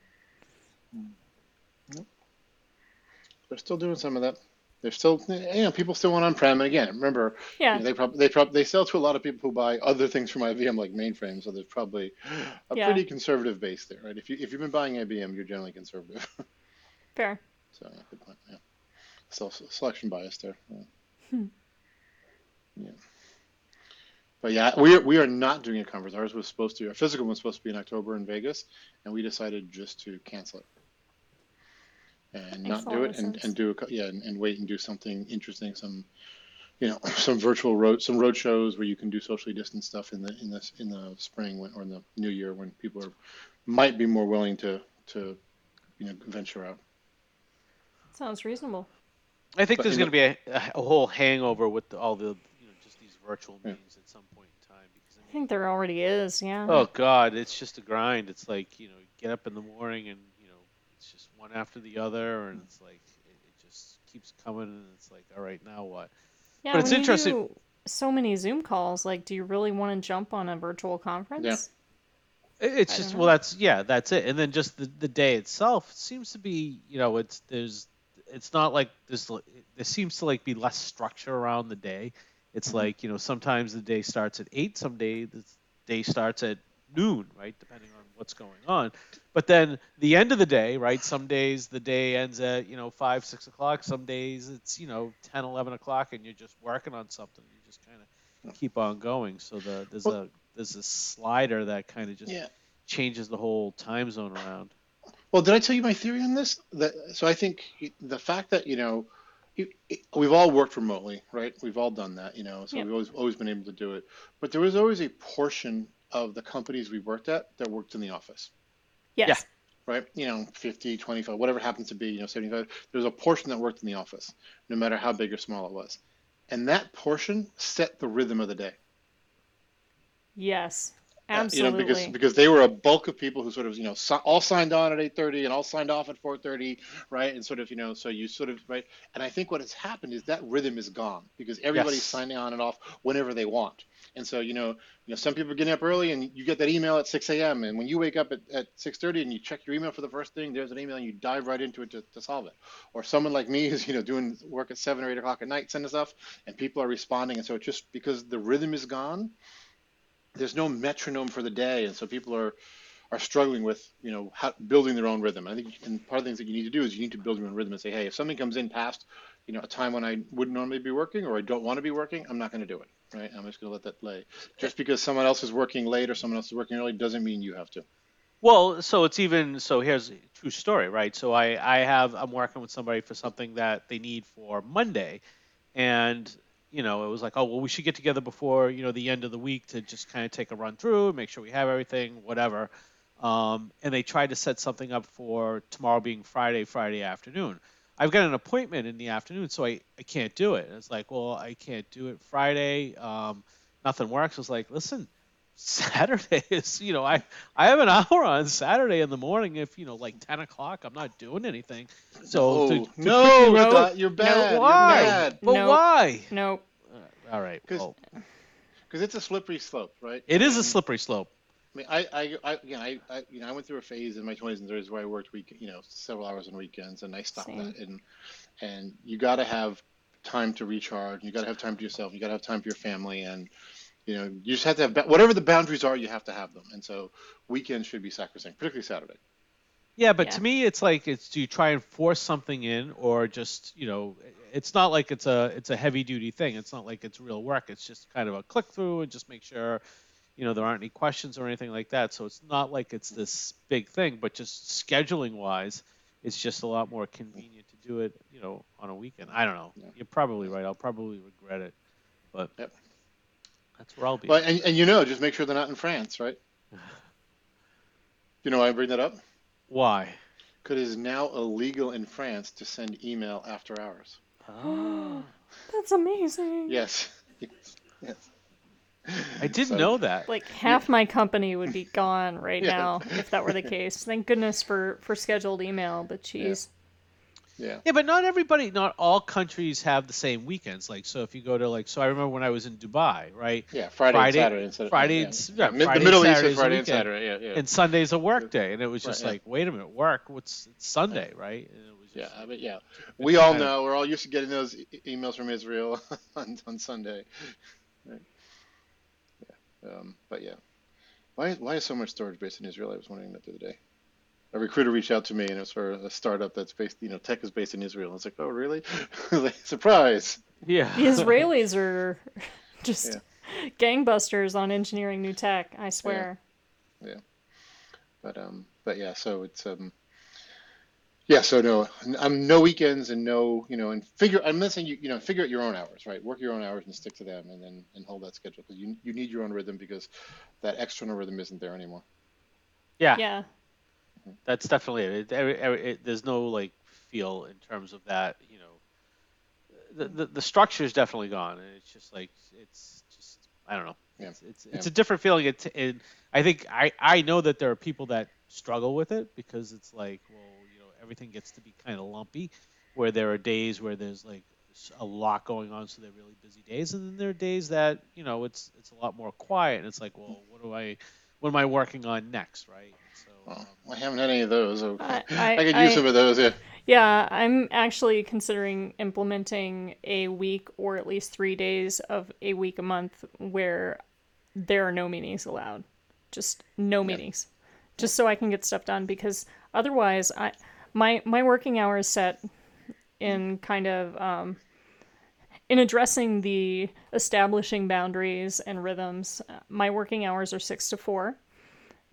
They're still doing some of that. They're still you know people still want on-prem. And again, remember Yeah, you know, they probably they probably they sell to a lot of people who buy other things from IBM like mainframes. So there's probably a Yeah. pretty conservative base there, right? If you if you've been buying IBM, you're generally conservative. fair. So yeah, good point. Yeah, Self selection bias there. Yeah. Hmm. yeah. but yeah, we are, we are not doing a conference. Ours was supposed to, our physical one was supposed to be in October in Vegas, and we decided just to cancel it and not do it, and, and do a, yeah, and, and wait and do something interesting, some you know some virtual road some road shows where you can do socially distant stuff in the in the in the spring when, or in the new year when people are might be more willing to to you know venture out. Sounds reasonable. I think But, there's going to be a, a whole hangover with the, all the you know just these virtual Yeah. meetings at some point in time because I I think there already is, yeah. oh god, it's just a grind. It's like you know get up in the morning and you know it's just one after the other and it's like it, it just keeps coming and it's like all right now what? yeah, but it's when you interesting- do so many Zoom calls, like, do you really want to jump on a virtual conference? Yeah. It's I just well, that's yeah, that's it. And then just the, the day itself seems to be, you know, it's there's it's not like there's there seems to like be less structure around the day. It's Mhm. like you know sometimes the day starts at eight, some day the day starts at noon, right, depending on what's going on. But then the end of the day, right? Some days the day ends at you know five, six o'clock. Some days it's you know 10, 11 o'clock, and you're just working on something. You just kind of keep on going. So the there's Well- a there's a slider that kind of just Yeah. changes the whole time zone around. Well, did I tell you my theory on this? That so I think the fact that you know it- it- we've all worked remotely, right? We've all done that, you know. So Yeah. we've always always been able to do it. But there was always a portion of the companies we worked at that worked in the office, Yes. right? You know, 50, 25, whatever it happens to be, you know, 75. There's a portion that worked in the office, no matter how big or small it was. And that portion set the rhythm of the day. Yes. Uh, Absolutely. You know, because because they were a bulk of people who sort of you know si- all signed on at eight thirty and all signed off at four thirty, right? And sort of you know, so you sort of right. And I think what has happened is that rhythm is gone because everybody's Yes. signing on and off whenever they want. And so you know, you know, some people are getting up early and you get that email at six a.m. And when you wake up at, at six thirty and you check your email for the first thing, there's an email and you dive right into it to, to solve it. Or someone like me who's you know doing work at seven or eight o'clock at night, sending stuff, and people are responding. And so it's just because the rhythm is gone there's no metronome for the day, and so people are are struggling with you know how, building their own rhythm. I think and part of the things that you need to do is you need to build your own rhythm and say, hey, if something comes in past you know a time when I wouldn't normally be working or I don't want to be working, I'm not going to do it. Right? I'm just going to let that lay. Just because someone else is working late or someone else is working early doesn't mean you have to. Well, so it's even so. Here's a true story, right? So I I have I'm working with somebody for something that they need for Monday, and you know it was like, oh well, we should get together before you know the end of the week to just kind of take a run through, make sure we have everything, whatever. Um, and they tried to set something up for tomorrow being Friday, Friday afternoon. I've got an appointment in the afternoon, so I, I can't do it. It's like, well, I can't do it Friday. Um, nothing works. I was like, listen, Saturday is, you know, I I have an hour on Saturday in the morning. If you know, like ten o'clock, I'm not doing anything. So no, to no, quickly- no, Scott, you're bad. why? You're bad. But No. why? Nope. Uh, all right. 'Cause- Well, Because it's a slippery slope, right? it is a slippery slope. I mean, I, I, I, again, I, I, you know, I went through a phase in my 20s and 30s where I worked week, you know, several hours on weekends, and I stopped Same. that. And, and you got to have time to recharge. You got to have time to yourself. You got to have time for your family, and you know, you just have to have whatever the boundaries are. You have to have them. And so weekends should be sacrosanct, particularly Saturday. Yeah, but Yeah. to me, it's like it's do you try and force something in, or just you know, it's not like it's a it's a heavy duty thing. It's not like it's real work. It's just kind of a click through and just make sure, you know, there aren't any questions or anything like that. So it's not like it's this big thing, but just scheduling wise, it's just a lot more convenient to do it, you know, on a weekend. I don't know. Yeah. You're probably right. I'll probably regret it, but Yep. That's where I'll be. But and, and you know, just make sure they're not in France, right? You know why I bring that up? Why? Because it is now illegal in France to send email after hours. Oh, That's amazing. Yes. yes. yes. I didn't So- know that. Like half my company would be gone right Yeah. now if that were the case. Thank goodness for for scheduled email, but geez. Yeah. Yeah, Yeah, but not everybody, not all countries have the same weekends. Like, so if you go to like, so I remember when I was in Dubai, right? Yeah, Friday, Friday- and Saturday of Friday yeah. and yeah, Mid- Friday the Middle East Saturday's is Friday and. Saturday. Yeah, yeah. And Sunday's a work day, and it was Right, just yeah. like, wait a minute, work? What's it's Sunday, right? And it was yeah, just I mean, yeah. We all know we're all used to getting those e- emails from Israel on, on Sunday. Right. Yeah. Um, but yeah, why why is so much storage based in Israel? I was wondering that the other day. A recruiter reached out to me, and it was for a startup that's based, you know, tech is based in Israel. I was like, oh, really? Like, Surprise! Yeah. The Israelis are just Yeah. gangbusters on engineering new tech. I swear. Yeah. But um, but yeah. So it's um, yeah. So no, I'm no weekends and no, you know, and figure. I'm missing you. You know, figure out your own hours, right? Work your own hours and stick to them, and then and hold that schedule because you you need your own rhythm because that external rhythm isn't there anymore. Yeah, Yeah. That's definitely it. It, every- every- it. There's no like feel in terms of that. You know, the the, the structure is definitely gone, and it's just like it's just I don't know. Yeah. It's it's, Yeah. it's a different feeling. It, and I think I I know that there are people that struggle with it because it's like well you know everything gets to be kind of lumpy, where there are days where there's like a lot going on, so they're really busy days, and then there are days that you know it's it's a lot more quiet, and it's like well what do I what am I working on next, right? So. Well, um, I haven't had any of those. So I- I, I- could use I- some of those. Yeah. Yeah, I'm actually considering implementing a week or at least three days of a week a month where there are no meetings allowed. Just no meetings. Just so I can get stuff done because otherwise I my my working hours set in kind of um in addressing the establishing boundaries and rhythms, uh, my working hours are 6 to 4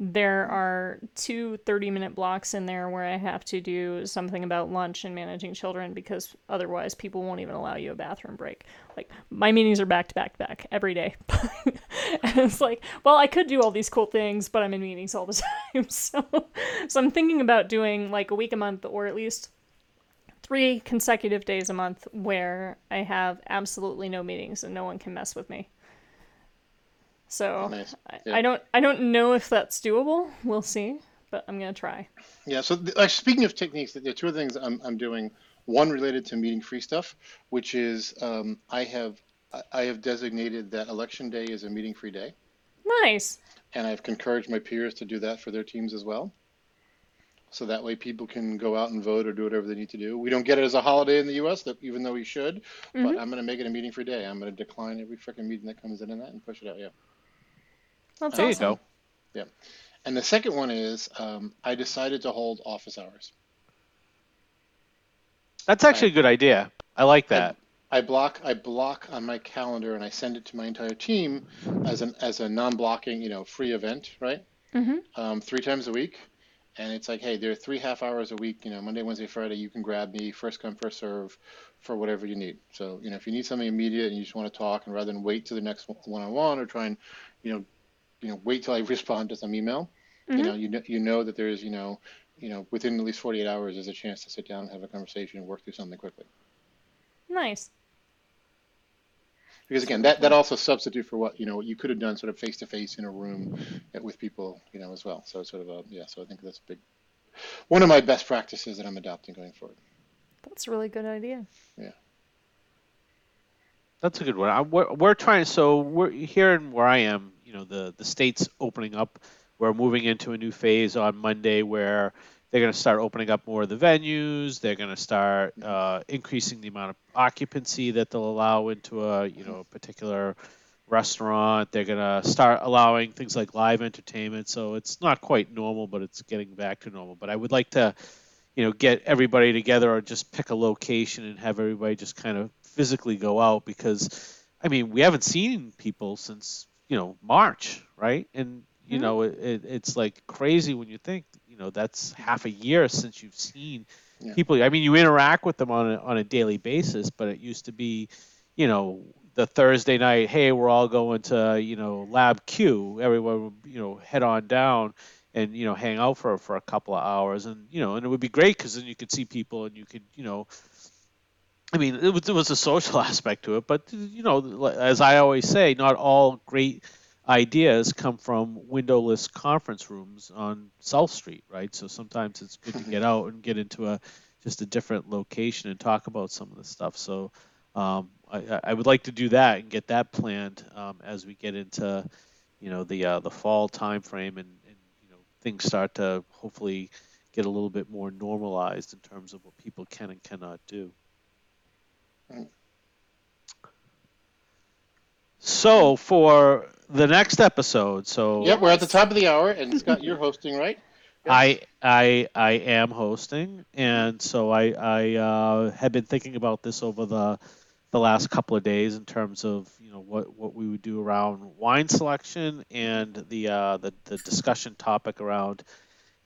there are two 30 minute blocks in there where I have to do something about lunch and managing children because otherwise people won't even allow you a bathroom break. Like my meetings are back to back to back every day. and it's like, well, I could do all these cool things, but I'm in meetings all the time. So so I'm thinking about doing like a week a month or at least three consecutive days a month where I have absolutely no meetings and no one can mess with me. So Nice. I, Yeah. I don't I don't know if that's doable. We'll see, but I'm gonna try. Yeah. So th- like, speaking of techniques, there are two other things I'm, I'm doing. One related to meeting free stuff, which is um, I have I- have designated that election day is a meeting free day, Nice. and I've encouraged my peers to do that for their teams as well. So that way people can go out and vote or do whatever they need to do. We don't get it as a holiday in the U.S., that even though we should, but I'm going to make it a meeting free day. I'm going to decline every freaking meeting that comes in in that and push it out. Yeah. That's There you go. Yeah. And the second one is um, I decided to hold office hours. That's actually a good idea. I like that. I block I block on my calendar and I send it to my entire team as an as a non-blocking, you know, free event, right? Mm-hmm. Um, three times a week, and it's like, hey, there are three half hours a week, you know, Monday, Wednesday, Friday. You can grab me, first come, first serve, for whatever you need. So, you know, if you need something immediate and you just want to talk, and rather than wait to the next one-on-one or try and, you know, you know, wait till I respond to some email, you mm-hmm. know, you know, you know that there's, you know, you know, within at least 48 hours, there's a chance to sit down and have a conversation and work through something quickly. Nice. Because again, that, that also substitute for what you know what you could have done sort of face to face in a room with people, you know, as well. So it's sort of a yeah. So I think that's a big one of my best practices that I'm adopting going forward. That's a really good idea. That's a good one. I, we're, we're trying. So we're here in where I am. You know, the the state's opening up. We're moving into a new phase on Monday where they're going to start opening up more of the venues. They're going to start uh, increasing the amount of occupancy that they'll allow into a you know a particular restaurant. They're going to start allowing things like live entertainment. So it's not quite normal, but it's getting back to normal. But I would like to you know, get everybody together or just pick a location and have everybody just kind of physically go out because, I mean, we haven't seen people since, you know, March, right? And, you Mhm. know, it, it, it's like crazy when you think, you know, that's half a year since you've seen Yeah. people. I mean, you interact with them on a, on a daily basis, but it used to be, you know, the Thursday night, hey, we're all going to, you know, Lab Q. Everyone would, you know, head on down and you know hang out for for a couple of hours and you know and it would be great because then you could see people and you could you know i mean it was, it was a social aspect to it but you know as i always say not all great ideas come from windowless conference rooms on south street right so sometimes it's good to get out and get into a just a different location and talk about some of the stuff so um, I, I would like to do that and get that planned um, as we get into you know the uh, the fall timeframe and, and you know things start to hopefully get a little bit more normalized in terms of what people can and cannot do. So for the next episode, so Yep, we're at the top of the hour, and Scott, you're hosting, right? I I I am hosting, and so I I uh, have been thinking about this over the the last couple of days in terms of you know what what we would do around wine selection and the uh, the, the discussion topic around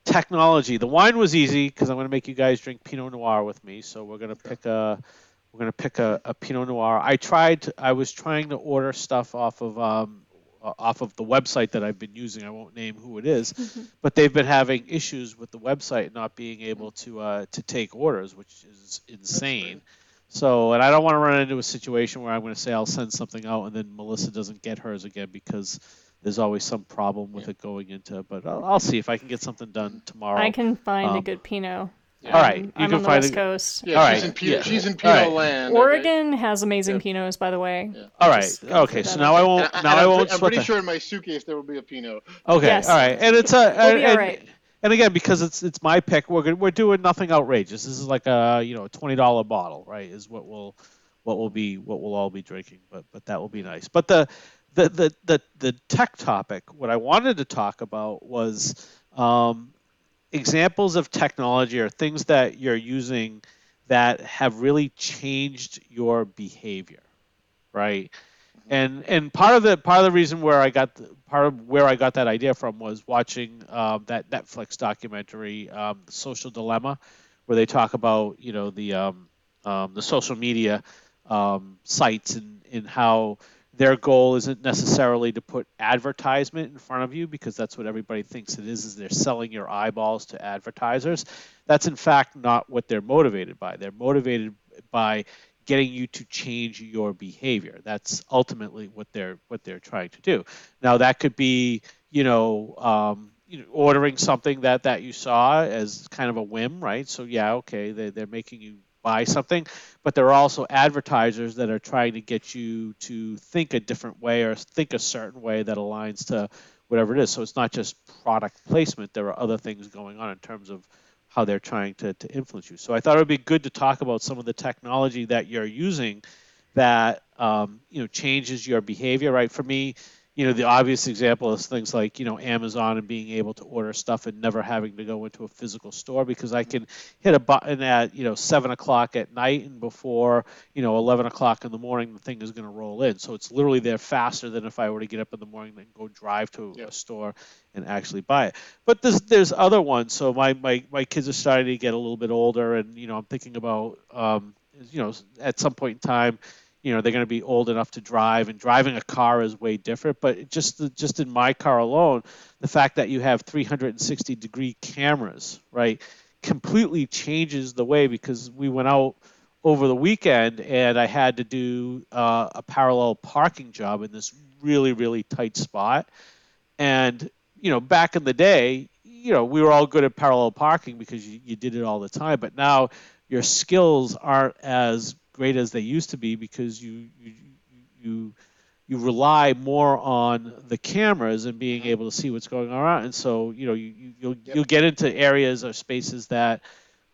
technology. The wine was easy because I'm going to make you guys drink Pinot Noir with me. So we're going to pick a we're going to pick a, a Pinot Noir. I tried. To, I was trying to order stuff off of um, off of the website that I've been using. I won't name who it is, mm-hmm. but they've been having issues with the website not being able to uh, to take orders, which is insane. So, and I don't want to run into a situation where I'm going to say I'll send something out and then Melissa doesn't get hers again because there's always some problem with yeah. it going into. But I'll, I'll, see if I can get something done tomorrow. I can find um, a good Pinot. Yeah. All right, you I'm can on the find West a, Coast. Yeah, All she's right. in Pinot, yeah. she's in Pinot right. land. Oregon has amazing Pinots, by the way. All right. Okay. So now I won't. And, now and I I'm, won't. I'm pretty sure in my suitcase there will be a Pinot. Okay. Yes. All right. And it's a. We'll be and, all right. and again, because it's it's my pick, we're gonna, we're doing nothing outrageous. This is like a you know twenty dollar bottle, right? Is what we'll what will be what we'll all be drinking. But but that will be nice. But the the the the, the tech topic, what I wanted to talk about was um, examples of technology or things that you're using that have really changed your behavior, right? And and part of the part of the reason where I got the, part of where I got that idea from was watching um, that Netflix documentary, um, The Social Dilemma, where they talk about you know the um, um the social media um, sites and, and how their goal isn't necessarily to put advertisement in front of you because that's what everybody thinks it is is they're selling your eyeballs to advertisers. That's in fact not what they're motivated by. They're motivated by getting you to change your behavior. That's ultimately what they're what they're trying to do. Now that could be you know um, you know, ordering something that that you saw as kind of a whim, right? So yeah, okay, they they're making you buy something, but there are also advertisers that are trying to get you to think a different way or think a certain way that aligns to whatever it is. So it's not just product placement, there are other things going on in terms of how they're trying to, to influence you. So I thought it would be good to talk about some of the technology that you're using that um, you know changes your behavior. Right? For me, you know, the obvious example is things like, you know, Amazon and being able to order stuff and never having to go into a physical store because I can hit a button at, you know, seven o'clock at night and before, you know, 11 o'clock in the morning, the thing is going to roll in. So it's literally there faster than if I were to get up in the morning and go drive to a store and actually buy it. But there's, there's other ones. So my, my, my kids are starting to get a little bit older and, you know, I'm thinking about, um, you know, at some point in time, you know they're going to be old enough to drive and driving a car is way different but just just in my car alone the fact that you have 360 degree cameras right completely changes the way because we went out over the weekend and i had to do uh, a parallel parking job in this really really tight spot. And you know back in the day you know we were all good at parallel parking because you, you did it all the time but now your skills aren't as great as they used to be because you you you you rely more on the cameras and being able to see what's going on and so you know you, you you'll yep. you'll get into areas or spaces that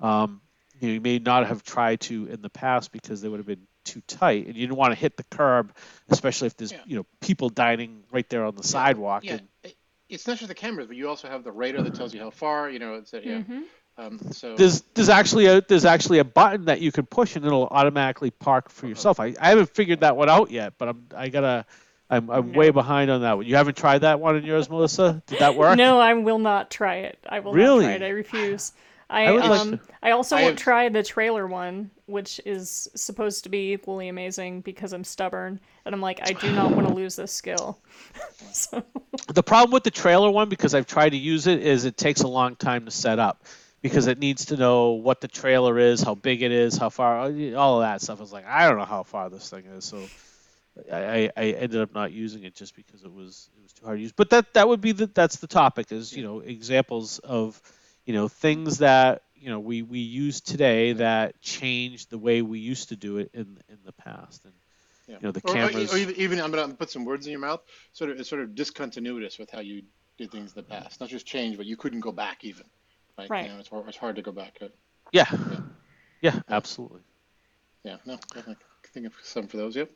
um, you, know, you may not have tried to in the past because they would have been too tight and you didn't want to hit the curb especially if there's yeah. you know people dining right there on the yeah. sidewalk yeah. And, it's not just the cameras but you also have the radar that tells you how far you know it's a, yeah mm-hmm. Um, so there's there's actually a there's actually a button that you can push and it'll automatically park for yourself. I, I haven't figured that one out yet, but I'm I gotta I'm I'm no. way behind on that one. You haven't tried that one in yours, Melissa? Did that work? No, I will not try it. I will really? not try it. I refuse. I, I um like I also I won't have... try the trailer one, which is supposed to be equally amazing because I'm stubborn and I'm like I do not want to lose this skill. so. The problem with the trailer one because I've tried to use it is it takes a long time to set up because it needs to know what the trailer is, how big it is, how far, all of that stuff. I was like, I don't know how far this thing is, so I, I ended up not using it just because it was it was too hard to use. But that that would be the that's the topic is you know examples of you know things that you know we we use today that change the way we used to do it in in the past and. Yeah. You know the cameras. Or, or even, even, I'm gonna put some words in your mouth. Sort of, it's sort of discontinuous with how you did things in the past. Not just change, but you couldn't go back even. Right. right. You know, it's, hard, it's hard to go back. Yeah. yeah. Yeah, absolutely. Yeah, no, definitely think of some for those, yep.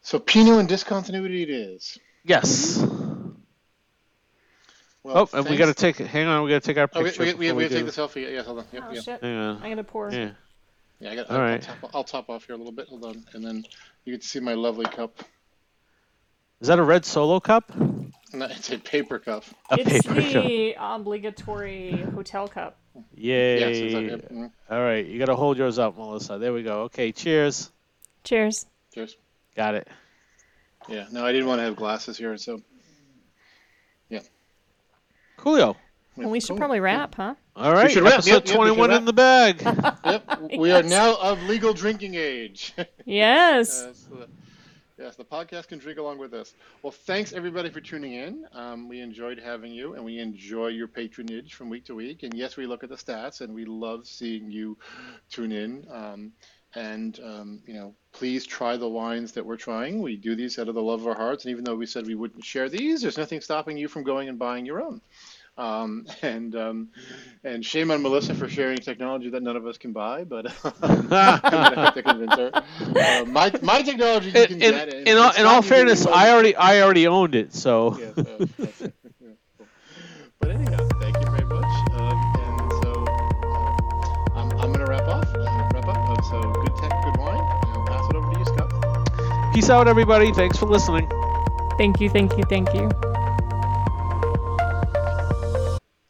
So Pinot and discontinuity it is. Yes. Well, oh, and we got to take. it. Hang on, we got to take our picture. Oh, we, we, we, we, we have to take the selfie. Yeah, hold on. Yep, oh shit! Hang on. I gotta pour. Yeah. Yeah, I got. All I'll, right. I'll, top, I'll top off here a little bit. Hold on, and then you get to see my lovely cup. Is that a red solo cup? No, it's a paper cup. A it's paper cup. the obligatory hotel cup. Yay! Yes, exactly. Yep. Mhm. All right, you got to hold yours up, Melissa. There we go. Okay, cheers. Cheers. Cheers. Got it. Yeah. No, I didn't want to have glasses here, so. Yeah. Coolio. Well, we should Cool. probably wrap, huh? All right, should wrap. episode Yep, yep, we 21 in the bag. Yep. We are now of legal drinking age. Yes. Yes, uh, yes, the podcast can drink along with us. Well, thanks everybody for tuning in. Um, we enjoyed having you, and we enjoy your patronage from week to week. And yes, we look at the stats, and we love seeing you tune in. Um, and um, you know, please try the wines that we're trying. We do these out of the love of our hearts, and even though we said we wouldn't share these, there's nothing stopping you from going and buying your own. Um, and um, and shame on Melissa for sharing technology that none of us can buy, but I'm gonna have to convince her. Uh, my my technology you in, can in, get. and in all, in not all fairness. I already I already owned it, so Yes, uh, yes, yeah, cool. But anyhow, thank you very much. Um, and so uh, I'm, I'm gonna wrap off. Uh, wrap up. Uh, so good tech, good wine. I'll pass it over to you, Scott. peace out, everybody. Thanks for listening. Thank you, thank you, thank you.